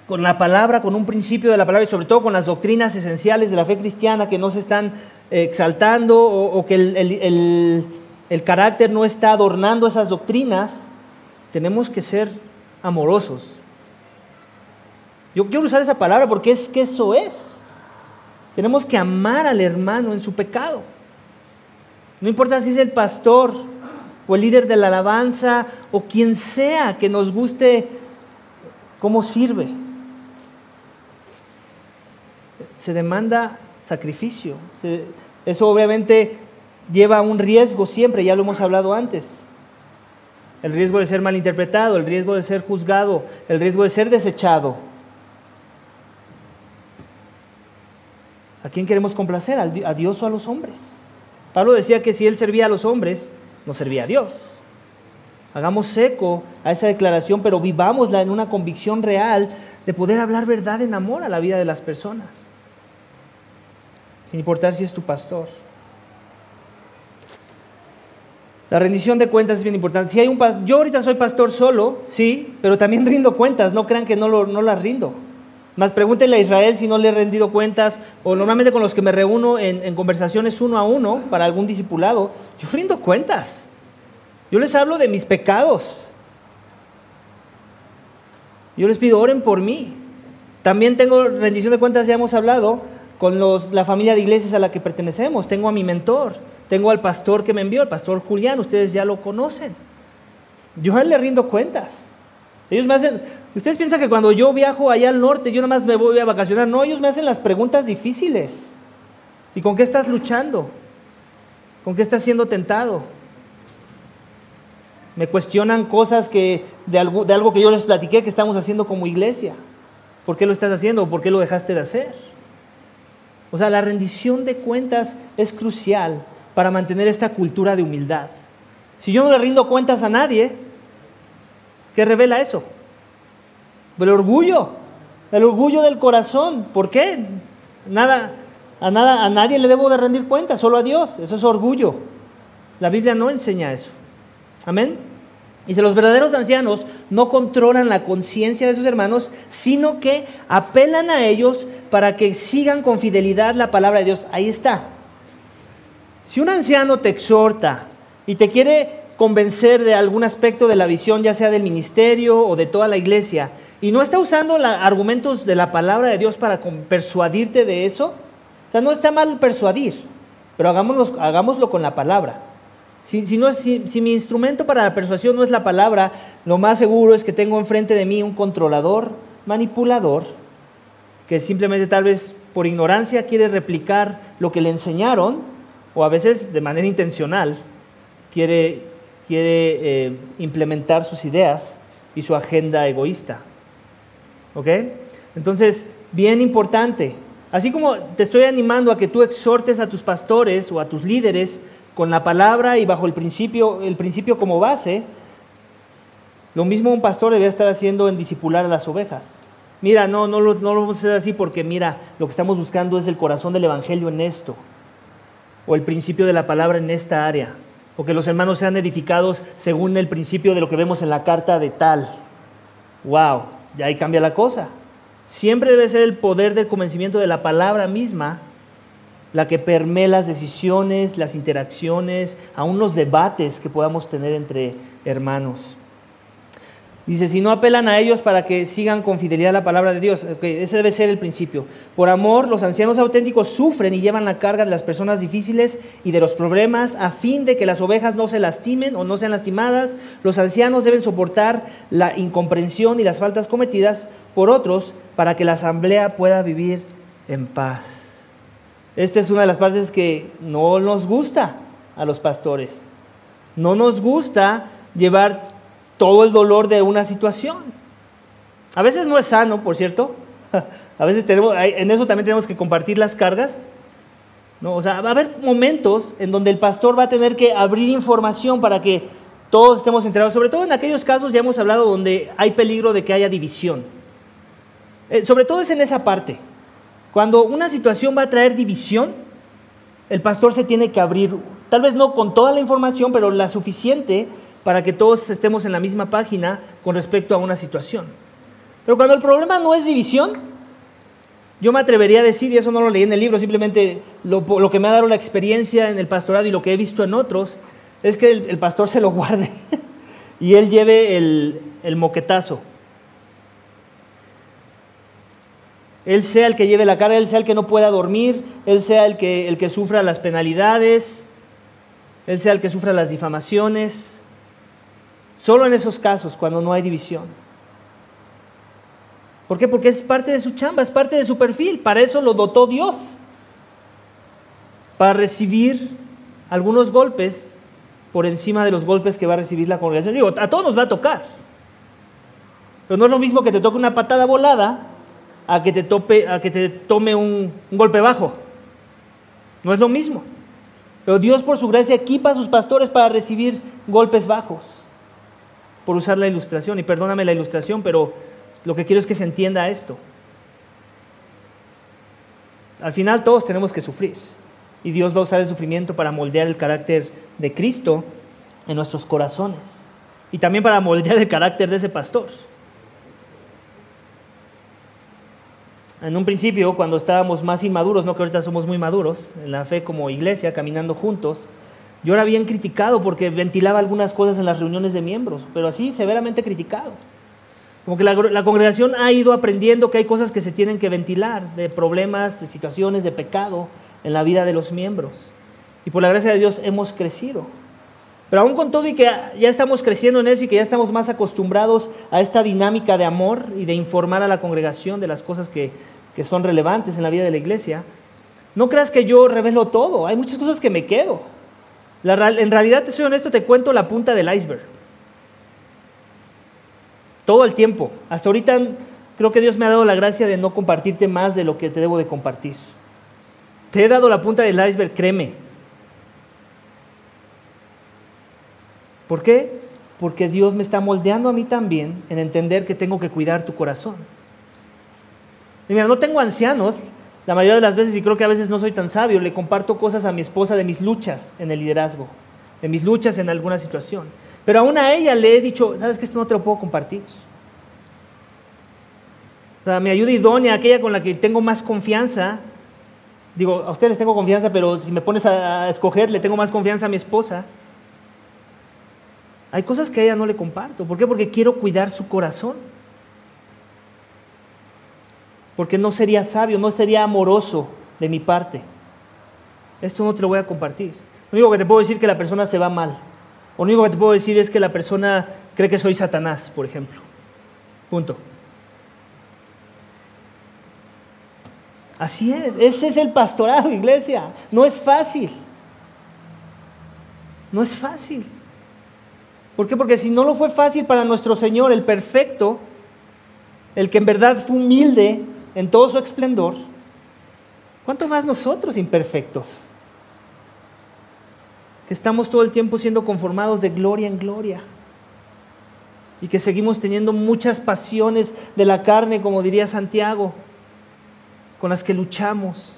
Speaker 1: con la palabra, con un principio de la palabra y sobre todo con las doctrinas esenciales de la fe cristiana que no se están exaltando o, que el el carácter no está adornando esas doctrinas, tenemos que ser amorosos. Yo quiero usar esa palabra porque es que eso es. Tenemos que amar al hermano en su pecado. No importa si es el pastor o el líder de la alabanza o quien sea que nos guste cómo sirve. Se demanda sacrificio. eso obviamente lleva un riesgo siempre, ya lo hemos hablado antes. El riesgo de ser malinterpretado, el riesgo de ser juzgado, el riesgo de ser desechado. ¿A quién queremos complacer? ¿A Dios o a los hombres? Pablo decía que si él servía a los hombres, no servía a Dios. Hagamos seco a esa declaración, pero vivámosla en una convicción real de poder hablar verdad en amor a la vida de las personas, sin importar si es tu pastor. La rendición de cuentas es bien importante. Si hay un yo ahorita soy pastor solo, sí, pero también rindo cuentas, no crean que no, lo, no las rindo. Más pregúntenle a Israel si no le he rendido cuentas, o normalmente con los que me reúno en, conversaciones uno a uno para algún discipulado, yo rindo cuentas. Yo les hablo de mis pecados. Yo les pido, oren por mí. También tengo rendición de cuentas, ya hemos hablado, con los, la familia de iglesias a la que pertenecemos. Tengo a mi mentor tengo al pastor que me envió, el pastor Julián, ustedes ya lo conocen. Yo a él le rindo cuentas. Ellos me hacen, ustedes piensan que cuando yo viajo allá al norte, yo nada más me voy a vacacionar. No, ellos me hacen las preguntas difíciles. ¿Y con qué estás luchando? ¿Con qué estás siendo tentado? Me cuestionan cosas que, de, algo, que yo les platiqué que estamos haciendo como iglesia. ¿Por qué lo estás haciendo? ¿Por qué lo dejaste de hacer? O sea, la rendición de cuentas es crucial para mantener esta cultura de humildad. Si yo no le rindo cuentas a nadie, ¿qué revela eso? El orgullo, el orgullo del corazón. ¿Por qué? Nada, a, nada, a nadie le debo de rendir cuentas, solo a Dios. Eso es orgullo. La Biblia no enseña eso. Amén. Si los verdaderos ancianos no controlan la conciencia de sus hermanos, sino que apelan a ellos para que sigan con fidelidad la palabra de Dios. Ahí está. Si un anciano te exhorta y te quiere convencer de algún aspecto de la visión, ya sea del ministerio o de toda la iglesia, y no está usando argumentos de la palabra de Dios para persuadirte de eso, o sea, no está mal persuadir, pero hagámoslo, hagámoslo con la palabra. Si, si, mi instrumento para la persuasión no es la palabra, lo más seguro es que tengo enfrente de mí un controlador, manipulador, que simplemente tal vez por ignorancia quiere replicar lo que le enseñaron o a veces de manera intencional quiere, quiere eh, implementar sus ideas y su agenda egoísta. ¿Ok? Entonces, bien importante. Así como te estoy animando a que tú exhortes a tus pastores o a tus líderes con la palabra y bajo el principio, el principio como base, lo mismo un pastor debe estar haciendo en discipular a las ovejas. Mira, no, no, no lo vamos a hacer así porque mira, lo que estamos buscando es el corazón del Evangelio en esto o el principio de la palabra en esta área, o que los hermanos sean edificados según el principio de lo que vemos en la carta de tal. ¡Wow! Ya ahí cambia la cosa. Siempre debe ser el poder del convencimiento de la palabra misma la que permee las decisiones, las interacciones, aún los debates que podamos tener entre hermanos. Dice, si no apelan a ellos para que sigan con fidelidad la palabra de Dios, ese debe ser el principio. Por amor, los ancianos auténticos sufren y llevan la carga de las personas difíciles y de los problemas a fin de que las ovejas no se lastimen o no sean lastimadas. Los ancianos deben soportar la incomprensión y las faltas cometidas por otros para que la asamblea pueda vivir en paz. Esta es una de las partes que no nos gusta a los pastores. No nos gusta llevar todo el dolor de una situación. A veces no es sano, por cierto. A veces tenemos, en eso también tenemos que compartir las cargas. ¿no? O sea, va a haber momentos en donde el pastor va a tener que abrir información para que todos estemos enterados, sobre todo en aquellos casos, ya hemos hablado, donde hay peligro de que haya división. Eh, sobre todo es en esa parte. Cuando una situación va a traer división, el pastor se tiene que abrir, tal vez no con toda la información, pero la suficiente para que todos estemos en la misma página con respecto a una situación. Pero cuando el problema no es división, yo me atrevería a decir, y eso no lo leí en el libro, simplemente lo, que me ha dado la experiencia en el pastorado y lo que he visto en otros, es que el, pastor se lo guarde y él lleve el, el moquetazo. Él sea el que lleve la carga, él sea el que no pueda dormir, él sea el que, el que sufra las penalidades, él sea el que sufra las difamaciones. Solo en esos casos, cuando no hay división. ¿Por qué? Porque es parte de su chamba, es parte de su perfil. Para eso lo dotó Dios. Para recibir algunos golpes por encima de los golpes que va a recibir la congregación. Digo, a todos nos va a tocar. Pero no es lo mismo que te toque una patada volada a que te, tope, a que te tome un, un golpe bajo. No es lo mismo. Pero Dios por su gracia equipa a sus pastores para recibir golpes bajos por usar la ilustración, y perdóname la ilustración, pero lo que quiero es que se entienda esto. Al final todos tenemos que sufrir, y Dios va a usar el sufrimiento para moldear el carácter de Cristo en nuestros corazones, y también para moldear el carácter de ese pastor. En un principio, cuando estábamos más inmaduros, no que ahorita somos muy maduros en la fe como iglesia, caminando juntos, yo era bien criticado porque ventilaba algunas cosas en las reuniones de miembros, pero así severamente criticado. Como que la, congregación ha ido aprendiendo que hay cosas que se tienen que ventilar, de problemas, de situaciones, de pecado en la vida de los miembros. Y por la gracia de Dios hemos crecido. Pero aún con todo y que ya estamos creciendo en eso y que ya estamos más acostumbrados a esta dinámica de amor y de informar a la congregación de las cosas que, que son relevantes en la vida de la iglesia, no creas que yo revelo todo. Hay muchas cosas que me quedo en realidad, te soy honesto, te cuento la punta del iceberg. Todo el tiempo. Hasta ahorita creo que Dios me ha dado la gracia de no compartirte más de lo que te debo de compartir. Te he dado la punta del iceberg, créeme. ¿Por qué? Porque Dios me está moldeando a mí también en entender que tengo que cuidar tu corazón. Y mira, no tengo ancianos, la mayoría de las veces, y creo que a veces no soy tan sabio, le comparto cosas a mi esposa de mis luchas en el liderazgo, de mis luchas en alguna situación. Pero aún a ella le he dicho, ¿sabes que esto no te lo puedo compartir? O sea, mi ayuda idónea, aquella con la que tengo más confianza, digo, a ustedes tengo confianza, pero si me pones a, escoger, le tengo más confianza a mi esposa. Hay cosas que a ella no le comparto. ¿Por qué? Porque quiero cuidar su corazón porque no sería sabio, no sería amoroso de mi parte. Esto no te lo voy a compartir. Lo único que te puedo decir es que la persona se va mal. Lo único que te puedo decir es que la persona cree que soy Satanás, por ejemplo. Punto. Así es, ese es el pastorado, iglesia. No es fácil. No es fácil. ¿Por qué? Porque si no lo fue fácil para nuestro Señor, el perfecto, el que en verdad fue humilde, en todo su esplendor, ¿cuánto más nosotros imperfectos? Que estamos todo el tiempo siendo conformados de gloria en gloria y que seguimos teniendo muchas pasiones de la carne, como diría Santiago, con las que luchamos.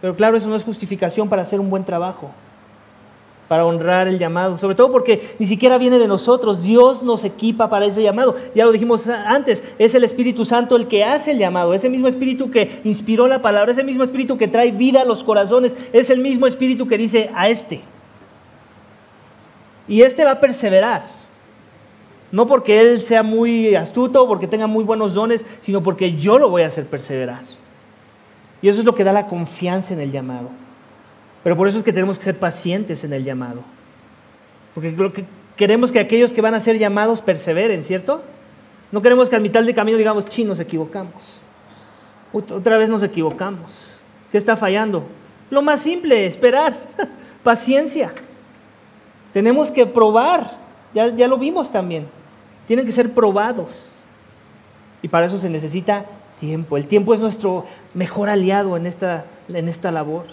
Speaker 1: Pero claro, eso no es justificación para hacer un buen trabajo, para honrar el llamado, sobre todo porque ni siquiera viene de nosotros, Dios nos equipa para ese llamado. Ya lo dijimos antes, es el Espíritu Santo el que hace el llamado, ese mismo Espíritu que inspiró la palabra, ese mismo Espíritu que trae vida a los corazones, es el mismo Espíritu que dice a este. Y este va a perseverar. No porque él sea muy astuto, porque tenga muy buenos dones, sino porque yo lo voy a hacer perseverar. Y eso es lo que da la confianza en el llamado. Pero por eso es que tenemos que ser pacientes en el llamado. Porque queremos que aquellos que van a ser llamados perseveren, ¿cierto? No queremos que al mitad de camino digamos, chi, nos equivocamos. Otra vez nos equivocamos. ¿Qué está fallando? Lo más simple, esperar, paciencia. Tenemos que probar, ya, ya lo vimos también. Tienen que ser probados. Y para eso se necesita tiempo. El tiempo es nuestro mejor aliado en esta, en esta labor.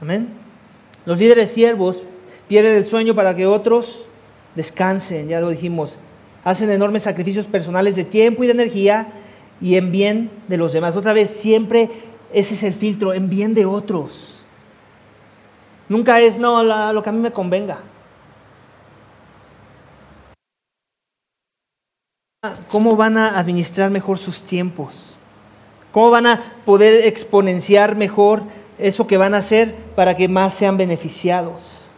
Speaker 1: Amén. Los líderes siervos pierden el sueño para que otros descansen, ya lo dijimos. Hacen enormes sacrificios personales de tiempo y de energía y en bien de los demás. Otra vez, siempre ese es el filtro, en bien de otros. Nunca es, no, lo que a mí me convenga. ¿Cómo van a administrar mejor sus tiempos? ¿Cómo van a poder exponenciar mejor eso que van a hacer para que más sean beneficiados?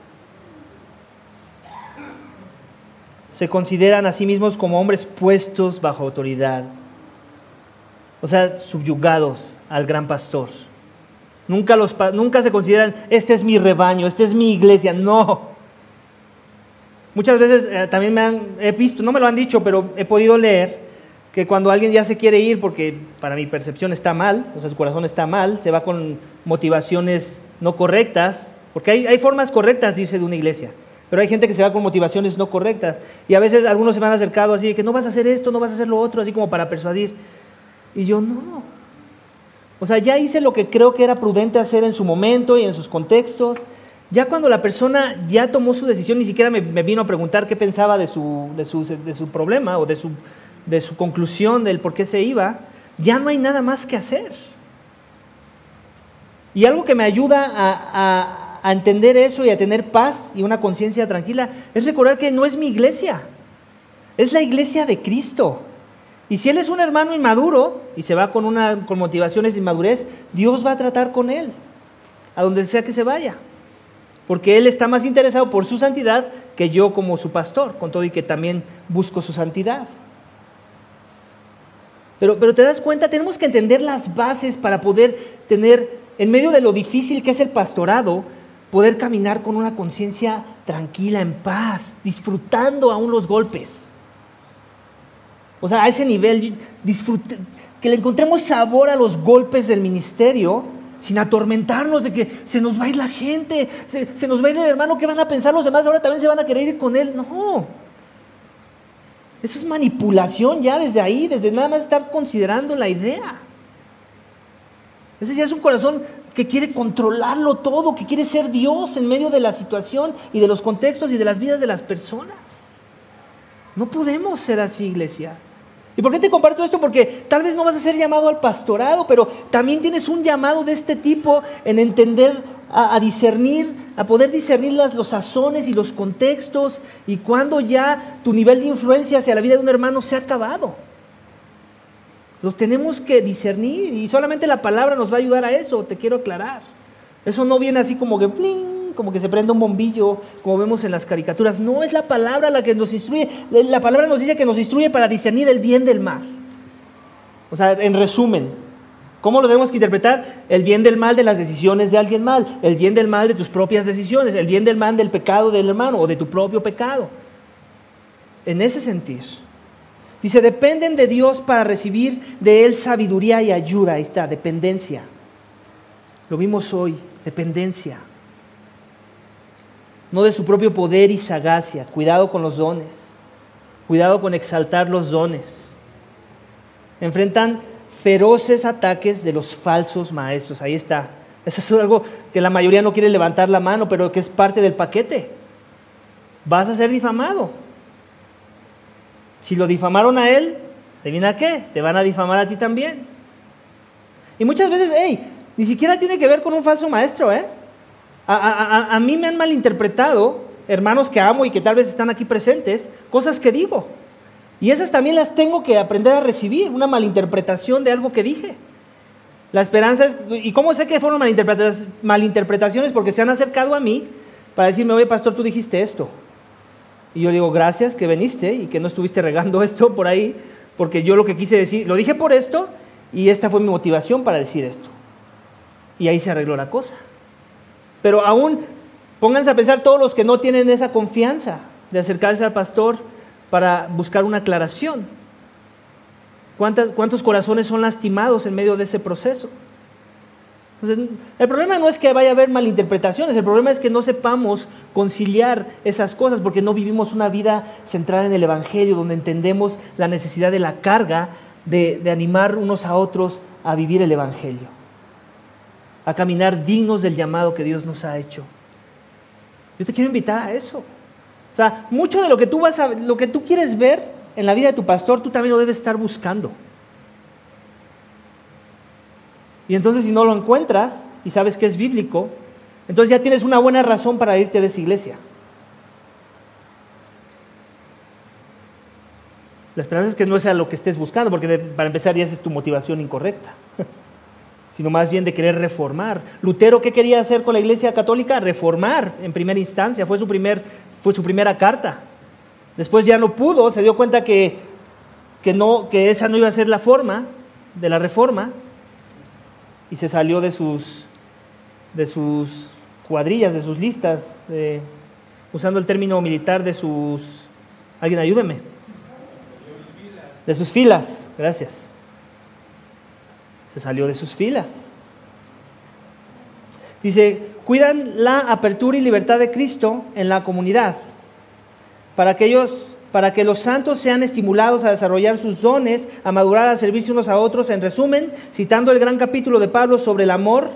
Speaker 1: Se consideran a sí mismos como hombres puestos bajo autoridad, o sea, subyugados al gran pastor. Nunca, los, nunca se consideran, este es mi rebaño, esta es mi iglesia. No, Muchas veces eh, también me han, he visto, no me lo han dicho, pero he podido leer que cuando alguien ya se quiere ir porque para mi percepción está mal, o sea, su corazón está mal, se va con motivaciones no correctas, porque hay, hay formas correctas dice, de una iglesia, pero hay gente que se va con motivaciones no correctas. Y a veces algunos se me han acercado así, de que no vas a hacer esto, no vas a hacer lo otro, así como para persuadir. Y yo no. O sea, ya hice lo que creo que era prudente hacer en su momento y en sus contextos. Ya cuando la persona ya tomó su decisión, ni siquiera me, vino a preguntar qué pensaba de su, de su, problema o de su, de su conclusión del por qué se iba, ya no hay nada más que hacer. Y algo que me ayuda a, a, entender eso y a tener paz y una conciencia tranquila es recordar que no es mi iglesia, es la iglesia de Cristo. Y si él es un hermano inmaduro y se va con, una, con motivaciones de inmadurez, Dios va a tratar con él, a donde sea que se vaya porque Él está más interesado por su santidad que yo como su pastor, con todo y que también busco su santidad. Pero, pero te das cuenta, tenemos que entender las bases para poder tener, en medio de lo difícil que es el pastorado, poder caminar con una conciencia tranquila, en paz, disfrutando aún los golpes. O sea, a ese nivel, que le encontremos sabor a los golpes del ministerio sin atormentarnos de que se nos va a ir la gente, se, nos va a ir el hermano, ¿qué van a pensar los demás? Ahora también se van a querer ir con él. No. Eso es manipulación ya desde ahí, desde nada más estar considerando la idea. Ese ya es un corazón que quiere controlarlo todo, que quiere ser Dios en medio de la situación y de los contextos y de las vidas de las personas. No podemos ser así, iglesia. ¿Y por qué te comparto esto? Porque tal vez no vas a ser llamado al pastorado, pero también tienes un llamado de este tipo en entender, a, discernir, a poder discernir las, los sazones y los contextos y cuando ya tu nivel de influencia hacia la vida de un hermano se ha acabado. Los tenemos que discernir y solamente la palabra nos va a ayudar a eso, te quiero aclarar. Eso no viene así como que como que se prende un bombillo, como vemos en las caricaturas. No es la palabra la que nos instruye. La palabra nos dice que nos instruye para discernir el bien del mal. O sea, en resumen, ¿cómo lo tenemos que interpretar? El bien del mal de las decisiones de alguien mal, el bien del mal de tus propias decisiones, el bien del mal del pecado del hermano o de tu propio pecado. En ese sentido. Dice, dependen de Dios para recibir de Él sabiduría y ayuda. Ahí está, dependencia. Lo vimos hoy, dependencia no de su propio poder y sagacia. Cuidado con los dones. Cuidado con exaltar los dones. Enfrentan feroces ataques de los falsos maestros. Ahí está. Eso es algo que la mayoría no quiere levantar la mano, pero que es parte del paquete. Vas a ser difamado. Si lo difamaron a él, ¿adivina qué? Te van a difamar a ti también. Y muchas veces, hey, ni siquiera tiene que ver con un falso maestro, ¿eh? A, mí me han malinterpretado, hermanos que amo y que tal vez están aquí presentes, cosas que digo. Y esas también las tengo que aprender a recibir, una malinterpretación de algo que dije. La esperanza es, ¿y cómo sé que fueron malinterpretaciones? Porque se han acercado a mí para decirme, oye, pastor, tú dijiste esto. Y yo digo, gracias que viniste y que no estuviste regando esto por ahí, porque yo lo que quise decir, lo dije por esto y esta fue mi motivación para decir esto. Y ahí se arregló la cosa. Pero aún, pónganse a pensar todos los que no tienen esa confianza de acercarse al pastor para buscar una aclaración. ¿Cuántos corazones son lastimados en medio de ese proceso? Entonces, el problema no es que vaya a haber malinterpretaciones, el problema es que no sepamos conciliar esas cosas porque no vivimos una vida centrada en el Evangelio, donde entendemos la necesidad de la carga de, de animar unos a otros a vivir el Evangelio, a caminar dignos del llamado que Dios nos ha hecho. Yo te quiero invitar a eso. O sea, mucho de lo que tú vas a, lo que tú quieres ver en la vida de tu pastor, tú también lo debes estar buscando. Y entonces si no lo encuentras y sabes que es bíblico, entonces ya tienes una buena razón para irte de esa iglesia. La esperanza es que no sea lo que estés buscando, porque para empezar ya es tu motivación incorrecta, sino más bien de querer reformar. Lutero, ¿qué quería hacer con la iglesia católica? Reformar en primera instancia, fue su, primer, fue su primera carta. Después ya no pudo, se dio cuenta que, que, no, que esa no iba a ser la forma de la reforma, y se salió de sus, de sus cuadrillas, de sus listas, usando el término militar de sus... Alguien ayúdeme. De sus filas, gracias. Se salió de sus filas. Dice, cuidan la apertura y libertad de Cristo en la comunidad, para que ellos para que los santos sean estimulados a desarrollar sus dones, a madurar, a servirse unos a otros. En resumen, citando el gran capítulo de Pablo sobre el amor,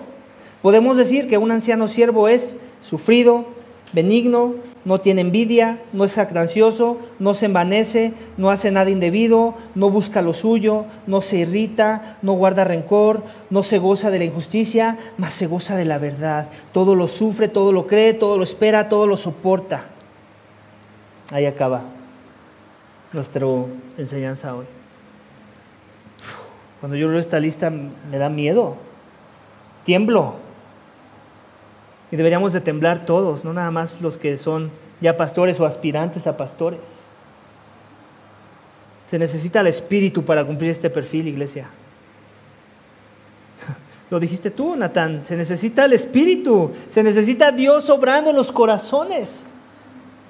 Speaker 1: podemos decir que un anciano siervo es sufrido, benigno, no tiene envidia, no es jactancioso, no se envanece, no hace nada indebido, no busca lo suyo, no se irrita, no guarda rencor, no se goza de la injusticia, mas se goza de la verdad. Todo lo sufre, todo lo cree, todo lo espera, todo lo soporta. Ahí acaba nuestra enseñanza hoy. Cuando yo leo esta lista me da miedo, tiemblo. Y deberíamos de temblar todos, no nada más los que son ya pastores o aspirantes a pastores. Se necesita el espíritu para cumplir este perfil, iglesia. Lo dijiste tú, Natán. Se necesita el espíritu. Se necesita Dios obrando en los corazones.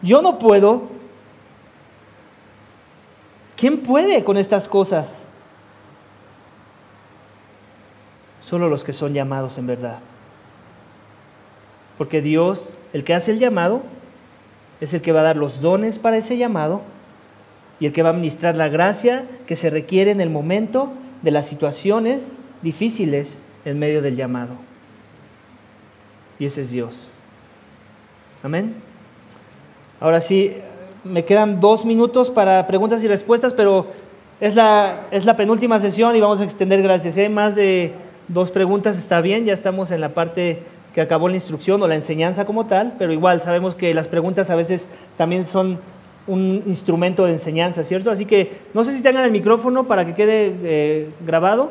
Speaker 1: Yo no puedo, ¿Quién puede con estas cosas? Solo los que son llamados en verdad. Porque Dios, el que hace el llamado, es el que va a dar los dones para ese llamado y el que va a administrar la gracia que se requiere en el momento de las situaciones difíciles en medio del llamado. Y ese es Dios. Amén. Ahora sí, me quedan dos minutos para preguntas y respuestas, pero es la, es la penúltima sesión y vamos a extender gracias. Hay más de dos preguntas, está bien, ya estamos en la parte que acabó la instrucción o la enseñanza como tal, pero igual sabemos que las preguntas a veces también son un instrumento de enseñanza, ¿cierto? Así que no sé si tengan el micrófono para que quede eh, grabado.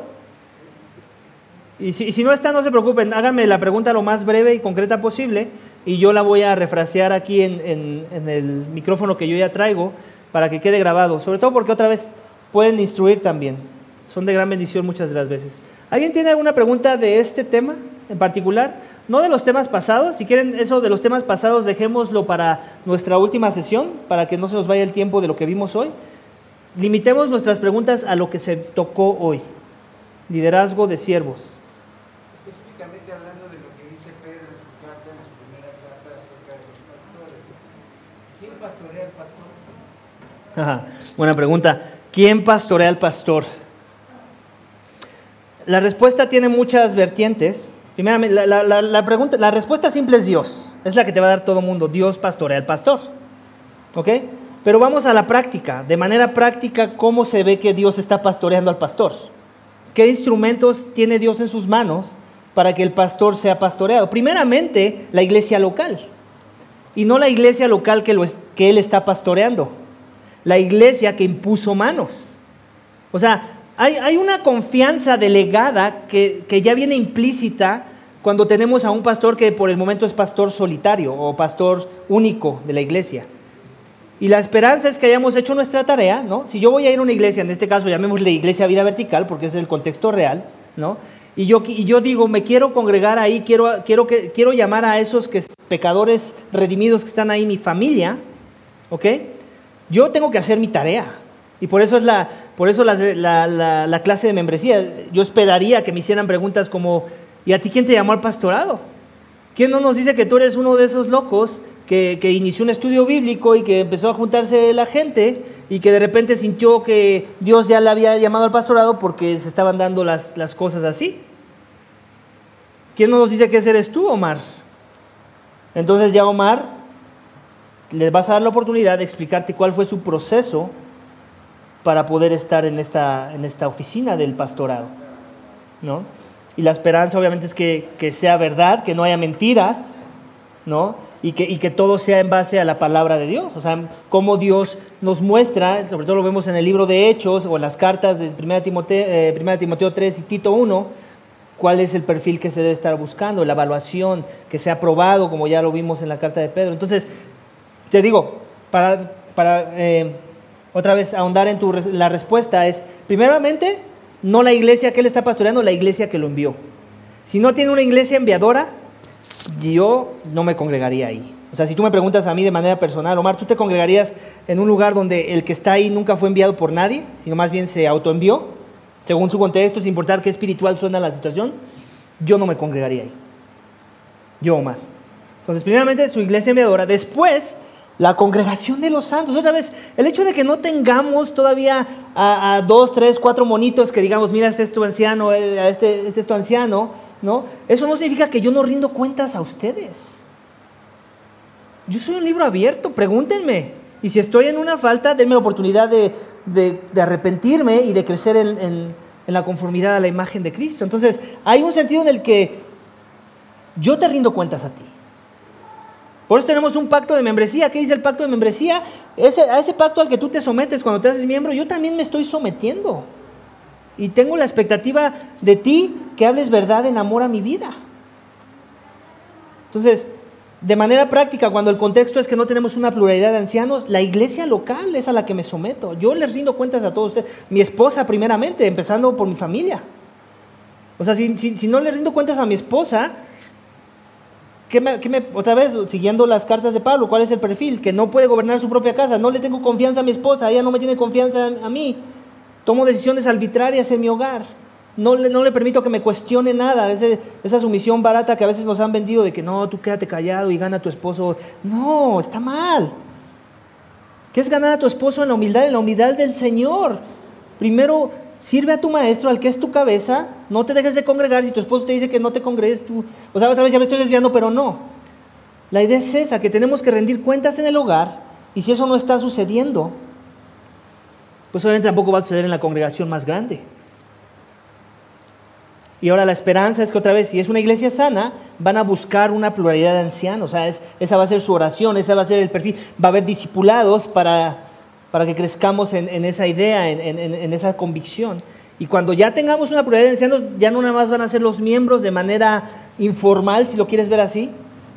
Speaker 1: Y si, y si no está, no se preocupen, háganme la pregunta lo más breve y concreta posible y yo la voy a refrasear aquí en, el micrófono que yo ya traigo para que quede grabado, sobre todo porque otra vez pueden instruir también. Son de gran bendición muchas de las veces. ¿Alguien tiene alguna pregunta de este tema en particular? No de los temas pasados, si quieren eso de los temas pasados dejémoslo para nuestra última sesión, para que no se nos vaya el tiempo de lo que vimos hoy. Limitemos nuestras preguntas a lo que se tocó hoy. Liderazgo de siervos. buena pregunta. ¿Quién pastorea al pastor? La respuesta tiene muchas vertientes. Primeramente, la, pregunta, la respuesta simple es Dios. Es la que te va a dar todo mundo. Dios pastorea al pastor. ¿Ok? Pero vamos a la práctica. De manera práctica, ¿cómo se ve que Dios está pastoreando al pastor? ¿Qué instrumentos tiene Dios en sus manos para que el pastor sea pastoreado? Primeramente, la iglesia local. Y no la iglesia local que, lo que él está pastoreando. La iglesia que impuso manos. O sea, hay, una confianza delegada que, que ya viene implícita cuando tenemos a un pastor que por el momento es pastor solitario o pastor único de la iglesia. Y la esperanza es que hayamos hecho nuestra tarea, ¿no? Si yo voy a ir a una iglesia, en este caso llamémosle iglesia vida vertical, porque ese es el contexto real, ¿no? Y yo, y yo digo, me quiero congregar ahí, quiero, quiero, que, quiero llamar a esos que, pecadores redimidos que están ahí, mi familia, ¿ok? Yo tengo que hacer mi tarea. Y por eso es la, por eso la, clase de membresía. Yo esperaría que me hicieran preguntas como, ¿y a ti quién te llamó al pastorado? ¿Quién no nos dice que tú eres uno de esos locos que, inició un estudio bíblico y que empezó a juntarse la gente y que de repente sintió que Dios ya le había llamado al pastorado porque se estaban dando las, las cosas así? ¿Quién no nos dice que ese eres tú, Omar? Entonces ya Omar, les vas a dar la oportunidad de explicarte cuál fue su proceso para poder estar en esta, en esta oficina del pastorado. ¿no? Y la esperanza obviamente es que, sea verdad, que no haya mentiras, ¿no? Y que, y que, todo sea en base a la palabra de Dios. O sea, cómo Dios nos muestra, sobre todo lo vemos en el libro de Hechos o en las cartas de 1 Timoteo, eh, Timoteo 3 y Tito 1, cuál es el perfil que se debe estar buscando, la evaluación, que sea aprobado, como ya lo vimos en la carta de Pedro. Entonces, te digo, para, para eh, otra vez ahondar en tu, la respuesta es, primeramente, no la iglesia que él está pastoreando, la iglesia que lo envió. Si no tiene una iglesia enviadora, yo no me congregaría ahí. O sea, si tú me preguntas a mí de manera personal, Omar, ¿tú te congregarías en un lugar donde el que está ahí nunca fue enviado por nadie, sino más bien se autoenvió, según su contexto, sin importar qué espiritual suena la situación? Yo no me congregaría ahí. Yo, Omar. Entonces, primeramente, su iglesia enviadora. Después, la congregación de los santos. Otra vez, el hecho de que no tengamos todavía a, dos, tres, cuatro monitos que digamos, mira, este es tu anciano, eh, este, este es tu anciano, ¿no? Eso no significa que yo no rindo cuentas a ustedes. Yo soy un libro abierto, pregúntenme. Y si estoy en una falta, denme la oportunidad de, arrepentirme y de crecer en, en la conformidad a la imagen de Cristo. Entonces, hay un sentido en el que yo te rindo cuentas a ti. Por eso tenemos un pacto de membresía. ¿Qué dice el pacto de membresía? a ese pacto al que tú te sometes cuando te haces miembro, yo también me estoy sometiendo. Y tengo la expectativa de ti que hables verdad en amor a mi vida. Entonces, de manera práctica, cuando el contexto es que no tenemos una pluralidad de ancianos, la iglesia local es a la que me someto. Yo les rindo cuentas a todos ustedes. Mi esposa primeramente, empezando por mi familia. O sea, si, si no le rindo cuentas a mi esposa, ¿Qué me, otra vez, siguiendo las cartas de Pablo, ¿cuál es el perfil? Que no puede gobernar su propia casa, no le tengo confianza a mi esposa, ella no me tiene confianza a, mí, tomo decisiones arbitrarias en mi hogar, no le, no le permito que me cuestione nada, esa sumisión barata que a veces nos han vendido de que no, tú quédate callado y gana a tu esposo, no, está mal. ¿Qué es ganar a tu esposo en la humildad? En la humildad del Señor. Primero Sirve a tu maestro, al que es tu cabeza. No te dejes de congregar. Si tu esposo te dice que no te congregues, tú. O sea, otra vez ya me estoy desviando, pero no. La idea es esa, que tenemos que rendir cuentas en el hogar. Y si eso no está sucediendo, pues obviamente tampoco va a suceder en la congregación más grande. Y ahora la esperanza es que otra vez, si es una iglesia sana, van a buscar una pluralidad de ancianos. O sea, esa va a ser su oración, esa va a ser el perfil. Va a haber discipulados para para que crezcamos en, esa idea, en, esa convicción. Y cuando ya tengamos una pluralidad de ancianos, ya no nada más van a ser los miembros de manera informal, si lo quieres ver así.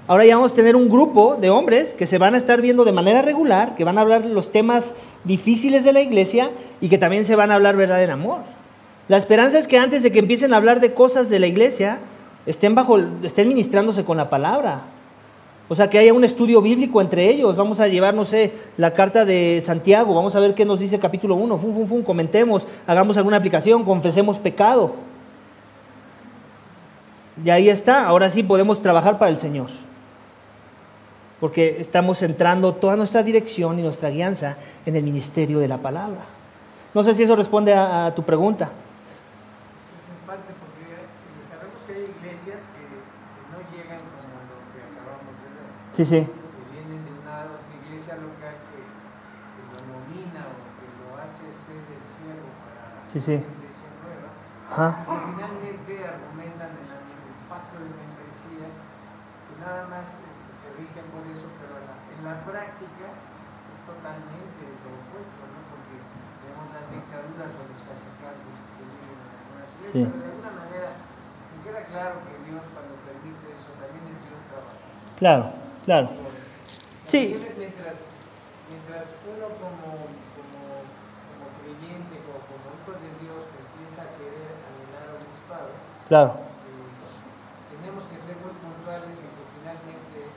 Speaker 1: Ahora ya vamos a tener un grupo de hombres que se van a estar viendo de manera regular, que van a hablar los temas difíciles de la iglesia y que también se van a hablar verdad en amor. La esperanza es que antes de que empiecen a hablar de cosas de la iglesia, estén, bajo, estén ministrándose con la palabra, o sea, que haya un estudio bíblico entre ellos. Vamos a llevar, no sé, la carta de Santiago. Vamos a ver qué nos dice capítulo 1. Fum, fum, fum, comentemos, hagamos alguna aplicación, confesemos pecado. Y ahí está. Ahora sí podemos trabajar para el Señor. Porque estamos centrando toda nuestra dirección y nuestra guianza en el ministerio de la palabra. No sé si eso responde a, tu pregunta. Sí, sí.
Speaker 2: Que vienen de una iglesia local que, lo nomina o que lo hace ser el siervo para
Speaker 1: sí, sí.
Speaker 2: iglesia nueva. Ajá. Y finalmente argumentan en la misma nada más este, se rigen por eso, pero en la, en la práctica es totalmente lo opuesto, ¿no? Porque vemos las dictaduras o los cacicazgos que se viven en algunas iglesias,
Speaker 1: Sí.
Speaker 2: pero de alguna manera me queda claro que Dios cuando permite eso también es Dios trabajando.
Speaker 1: Claro, claro. Sí.
Speaker 2: Mientras, mientras uno como, como, como creyente, como, como hijo de Dios que empieza a querer anhelar a obispado,
Speaker 1: Claro.
Speaker 2: eh, tenemos que ser muy puntuales en que finalmente,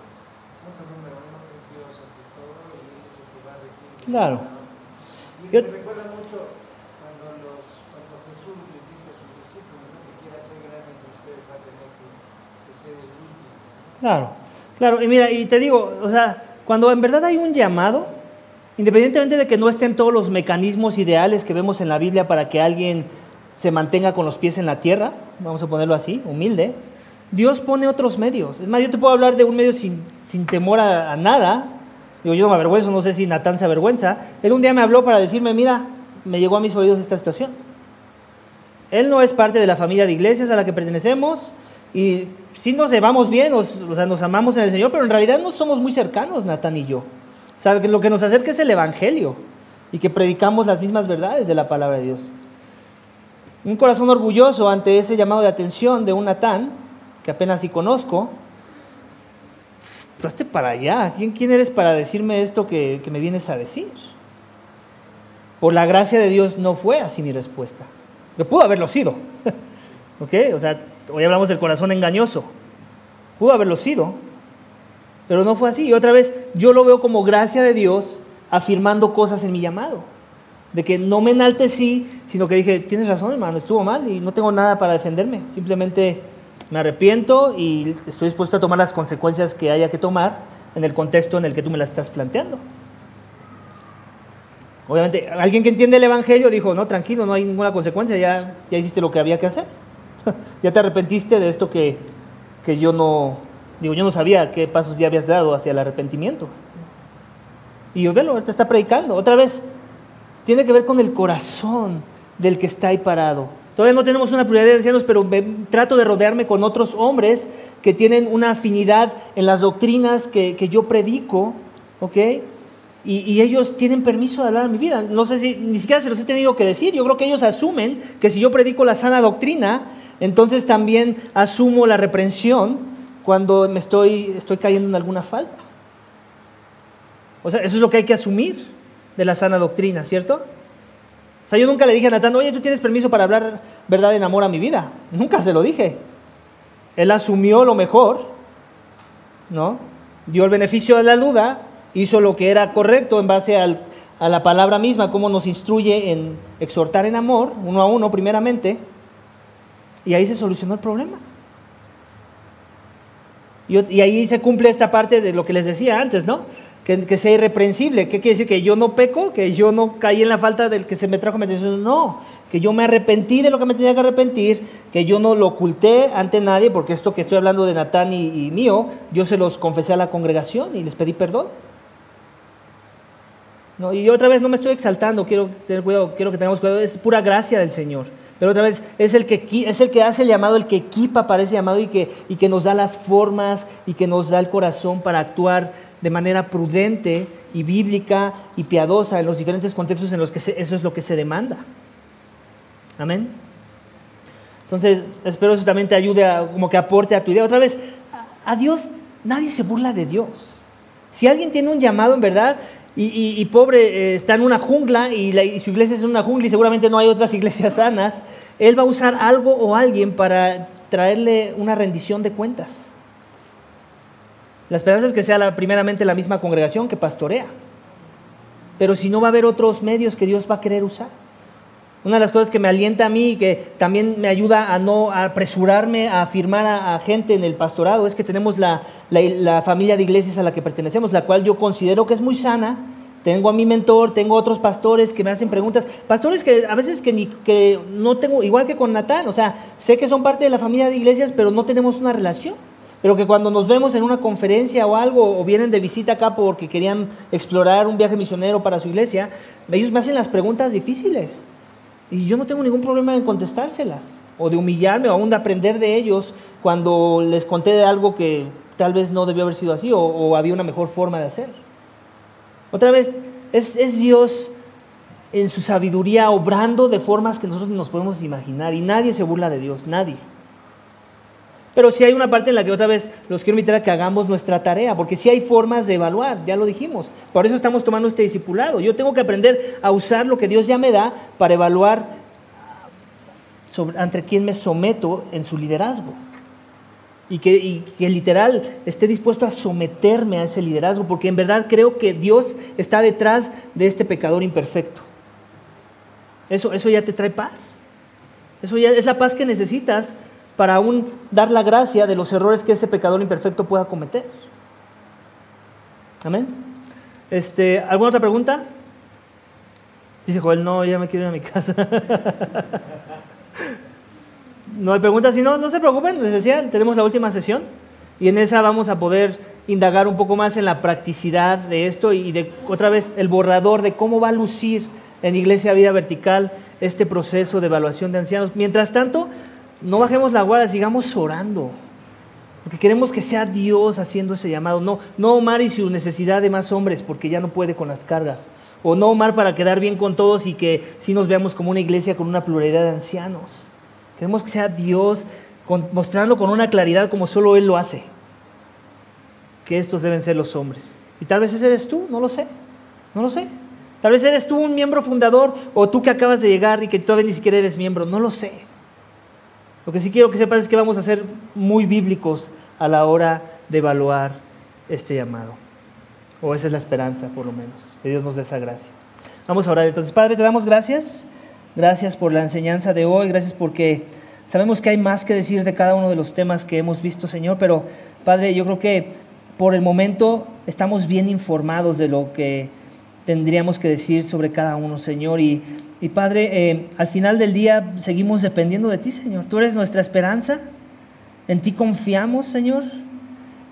Speaker 2: punto número uno, es Dios ante todo y Él es el que va a regir.
Speaker 1: Claro.
Speaker 2: Y me recuerda mucho cuando, los, cuando Jesús les dice a sus discípulos, ¿no? que quiera ser grande entre ustedes va a tener que, que ser el último.
Speaker 1: Claro, claro. Y mira, y te digo, o sea, cuando en verdad hay un llamado, independientemente de que no estén todos los mecanismos ideales que vemos en la Biblia para que alguien se mantenga con los pies en la tierra, vamos a ponerlo así, humilde, Dios pone otros medios. Es más, yo te puedo hablar de un medio sin, sin temor a, nada. Digo, yo no me avergüenzo, no sé si Natán se avergüenza. Él un día me habló para decirme, mira, me llegó a mis oídos esta situación. Él no es parte de la familia de iglesias a la que pertenecemos y sí nos llevamos bien, o sea, nos amamos en el Señor, pero en realidad no somos muy cercanos, Natán y yo. O sea, que lo que nos acerca es el Evangelio y que predicamos las mismas verdades de la palabra de Dios. Un corazón orgulloso ante ese llamado de atención de un Natán, que apenas sí conozco, hazte para allá. ¿Quién, quién eres para decirme esto que, que me vienes a decir? Por la gracia de Dios no fue así mi respuesta. Que pudo haberlo sido. ¿Ok? O sea, hoy hablamos del corazón engañoso. Pudo haberlo sido. Pero no fue así. Y otra vez, yo lo veo como gracia de Dios afirmando cosas en mi llamado. De que no me enaltecí, sino que dije, tienes razón, hermano, estuvo mal y no tengo nada para defenderme. Simplemente me arrepiento y estoy dispuesto a tomar las consecuencias que haya que tomar en el contexto en el que tú me las estás planteando. Obviamente, alguien que entiende el Evangelio dijo, no, tranquilo, no hay ninguna consecuencia, ya, ya hiciste lo que había que hacer. ya te arrepentiste de esto que, que yo no, digo, yo no sabía qué pasos ya habías dado hacia el arrepentimiento. Y yo, velo, te está predicando. Otra vez, tiene que ver con el corazón del que está ahí parado. Todavía no tenemos una prioridad de ancianos, pero me- trato de rodearme con otros hombres que tienen una afinidad en las doctrinas que, que yo predico, ¿ok? Y, y ellos tienen permiso de hablar en mi vida. No sé si ni siquiera se los he tenido que decir. Yo creo que ellos asumen que si yo predico la sana doctrina, entonces también asumo la reprensión cuando me estoy, estoy cayendo en alguna falta. O sea, eso es lo que hay que asumir de la sana doctrina, ¿cierto? O sea, yo nunca le dije a Natán, oye, tú tienes permiso para hablar verdad en amor a mi vida. Nunca se lo dije. Él asumió lo mejor, ¿no? Dio el beneficio de la duda, hizo lo que era correcto en base a la palabra misma, cómo nos instruye en exhortar en amor, uno a uno primeramente, y ahí se solucionó el problema. Y, ahí se cumple esta parte de lo que les decía antes, ¿no? Que, sea irreprensible. ¿Qué quiere decir? Que yo no peco, que yo no caí en la falta del que se me trajo mi atención. No, que yo me arrepentí de lo que me tenía que arrepentir, que yo no lo oculté ante nadie, porque esto que estoy hablando de Natán y, y mío, yo se los confesé a la congregación y les pedí perdón. No, y otra vez no me estoy exaltando, quiero tener cuidado, quiero que tengamos cuidado, es pura gracia del Señor. Pero otra vez es el que, es el que hace el llamado, el que equipa para ese llamado y que, y que nos da las formas y que nos da el corazón para actuar de manera prudente y bíblica y piadosa en los diferentes contextos en los que eso es lo que se demanda. Amén. Entonces, espero eso también te ayude a, como que aporte a tu idea. Otra vez, a Dios, nadie se burla de Dios. Si alguien tiene un llamado en verdad y, pobre eh, está en una jungla y, su iglesia es una jungla y seguramente no hay otras iglesias sanas, él va a usar algo o alguien para traerle una rendición de cuentas. La esperanza es que sea la- primeramente la misma congregación que pastorea. Pero si no va a haber otros medios que Dios va a querer usar. Una de las cosas que me alienta a mí y que también me ayuda a no apresurarme a afirmar a, a gente en el pastorado es que tenemos la, familia de iglesias a la que pertenecemos, la cual yo considero que es muy sana. Tengo a mi mentor, tengo otros pastores que me hacen preguntas, pastores que a veces que, que no tengo, igual que con Natán, o sea, sé que son parte de la familia de iglesias, pero no tenemos una relación. Pero que cuando nos vemos en una conferencia o algo, o vienen de visita acá porque querían explorar un viaje misionero para su iglesia, ellos me hacen las preguntas difíciles. Y yo no tengo ningún problema en contestárselas, o de humillarme, o aún de aprender de ellos cuando les conté de algo que tal vez no debió haber sido así o, había una mejor forma de hacer. Otra vez, es, es Dios en su sabiduría obrando de formas que nosotros nos podemos imaginar y nadie se burla de Dios, nadie. Pero sí hay una parte en la que otra vez los quiero invitar a que hagamos nuestra tarea, porque sí hay formas de evaluar, ya lo dijimos. Por eso estamos tomando este discipulado. Yo tengo que aprender a usar lo que Dios ya me da para evaluar sobre, ante quién me someto en su liderazgo. Y que, y que literal esté dispuesto a someterme a ese liderazgo, porque en verdad creo que Dios está detrás de este pecador imperfecto. Eso, eso ya te trae paz. Eso ya es la paz que necesitas para aún dar la gracia de los errores que ese pecador imperfecto pueda cometer. Amén. Este, ¿Alguna otra pregunta? Dice Joel, no, ya me quiero ir a mi casa. no hay preguntas, si no, no se preocupen, les decía, tenemos la última sesión y en esa vamos a poder indagar un poco más en la practicidad de esto y de otra vez el borrador de cómo va a lucir en Iglesia Vida Vertical este proceso de evaluación de ancianos. Mientras tanto, no bajemos la guardia, sigamos orando. Porque queremos que sea Dios haciendo ese llamado. No, no Omar y su necesidad de más hombres, porque ya no puede con las cargas. O no Omar para quedar bien con todos y que sí nos veamos como una iglesia con una pluralidad de ancianos. Queremos que sea Dios mostrando con una claridad como solo Él lo hace. Que estos deben ser los hombres. Y tal vez ese eres tú, no lo sé. No lo sé. Tal vez eres tú un miembro fundador o tú que acabas de llegar y que todavía ni siquiera eres miembro. No lo sé. Lo que sí quiero que sepas es que vamos a ser muy bíblicos a la hora de evaluar este llamado. O esa es la esperanza, por lo menos. Que Dios nos dé esa gracia. Vamos a orar. Entonces, Padre, te damos gracias. Gracias por la enseñanza de hoy. Gracias porque sabemos que hay más que decir de cada uno de los temas que hemos visto, Señor. Pero, Padre, yo creo que por el momento estamos bien informados de lo que tendríamos que decir sobre cada uno, Señor. Y, Padre, eh, al final del día seguimos dependiendo de ti, Señor. Tú eres nuestra esperanza. En ti confiamos, Señor.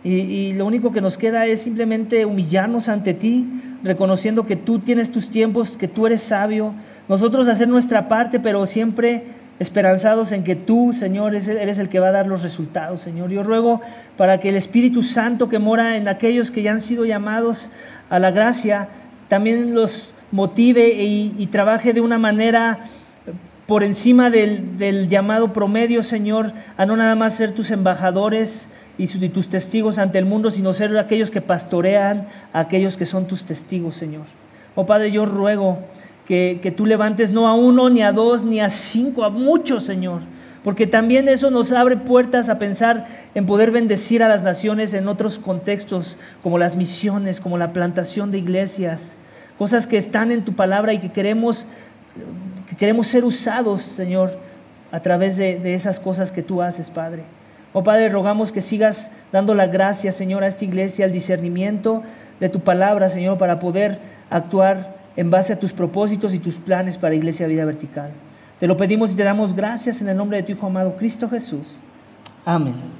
Speaker 1: Y, y, lo único que nos queda es simplemente humillarnos ante ti, reconociendo que tú tienes tus tiempos, que tú eres sabio. Nosotros hacer nuestra parte, pero siempre esperanzados en que tú, Señor, eres el que va a dar los resultados, Señor. Yo ruego para que el Espíritu Santo que mora en aquellos que ya han sido llamados a la gracia, también los motive y, trabaje de una manera por encima del, llamado promedio, Señor, a no nada más ser tus embajadores y, tus testigos ante el mundo, sino ser aquellos que pastorean a aquellos que son tus testigos, Señor. Oh Padre, yo ruego que, que tú levantes no a uno, ni a dos, ni a cinco, a muchos, Señor porque también eso nos abre puertas a pensar en poder bendecir a las naciones en otros contextos, como las misiones, como la plantación de iglesias, cosas que están en tu palabra y que queremos, que queremos ser usados, Señor, a través de, esas cosas que tú haces, Padre. Oh Padre, rogamos que sigas dando la gracia, Señor, a esta iglesia, al discernimiento de tu palabra, Señor, para poder actuar en base a tus propósitos y tus planes para Iglesia Vida Vertical. Te lo pedimos y te damos gracias en el nombre de tu Hijo amado Cristo Jesús. Amén.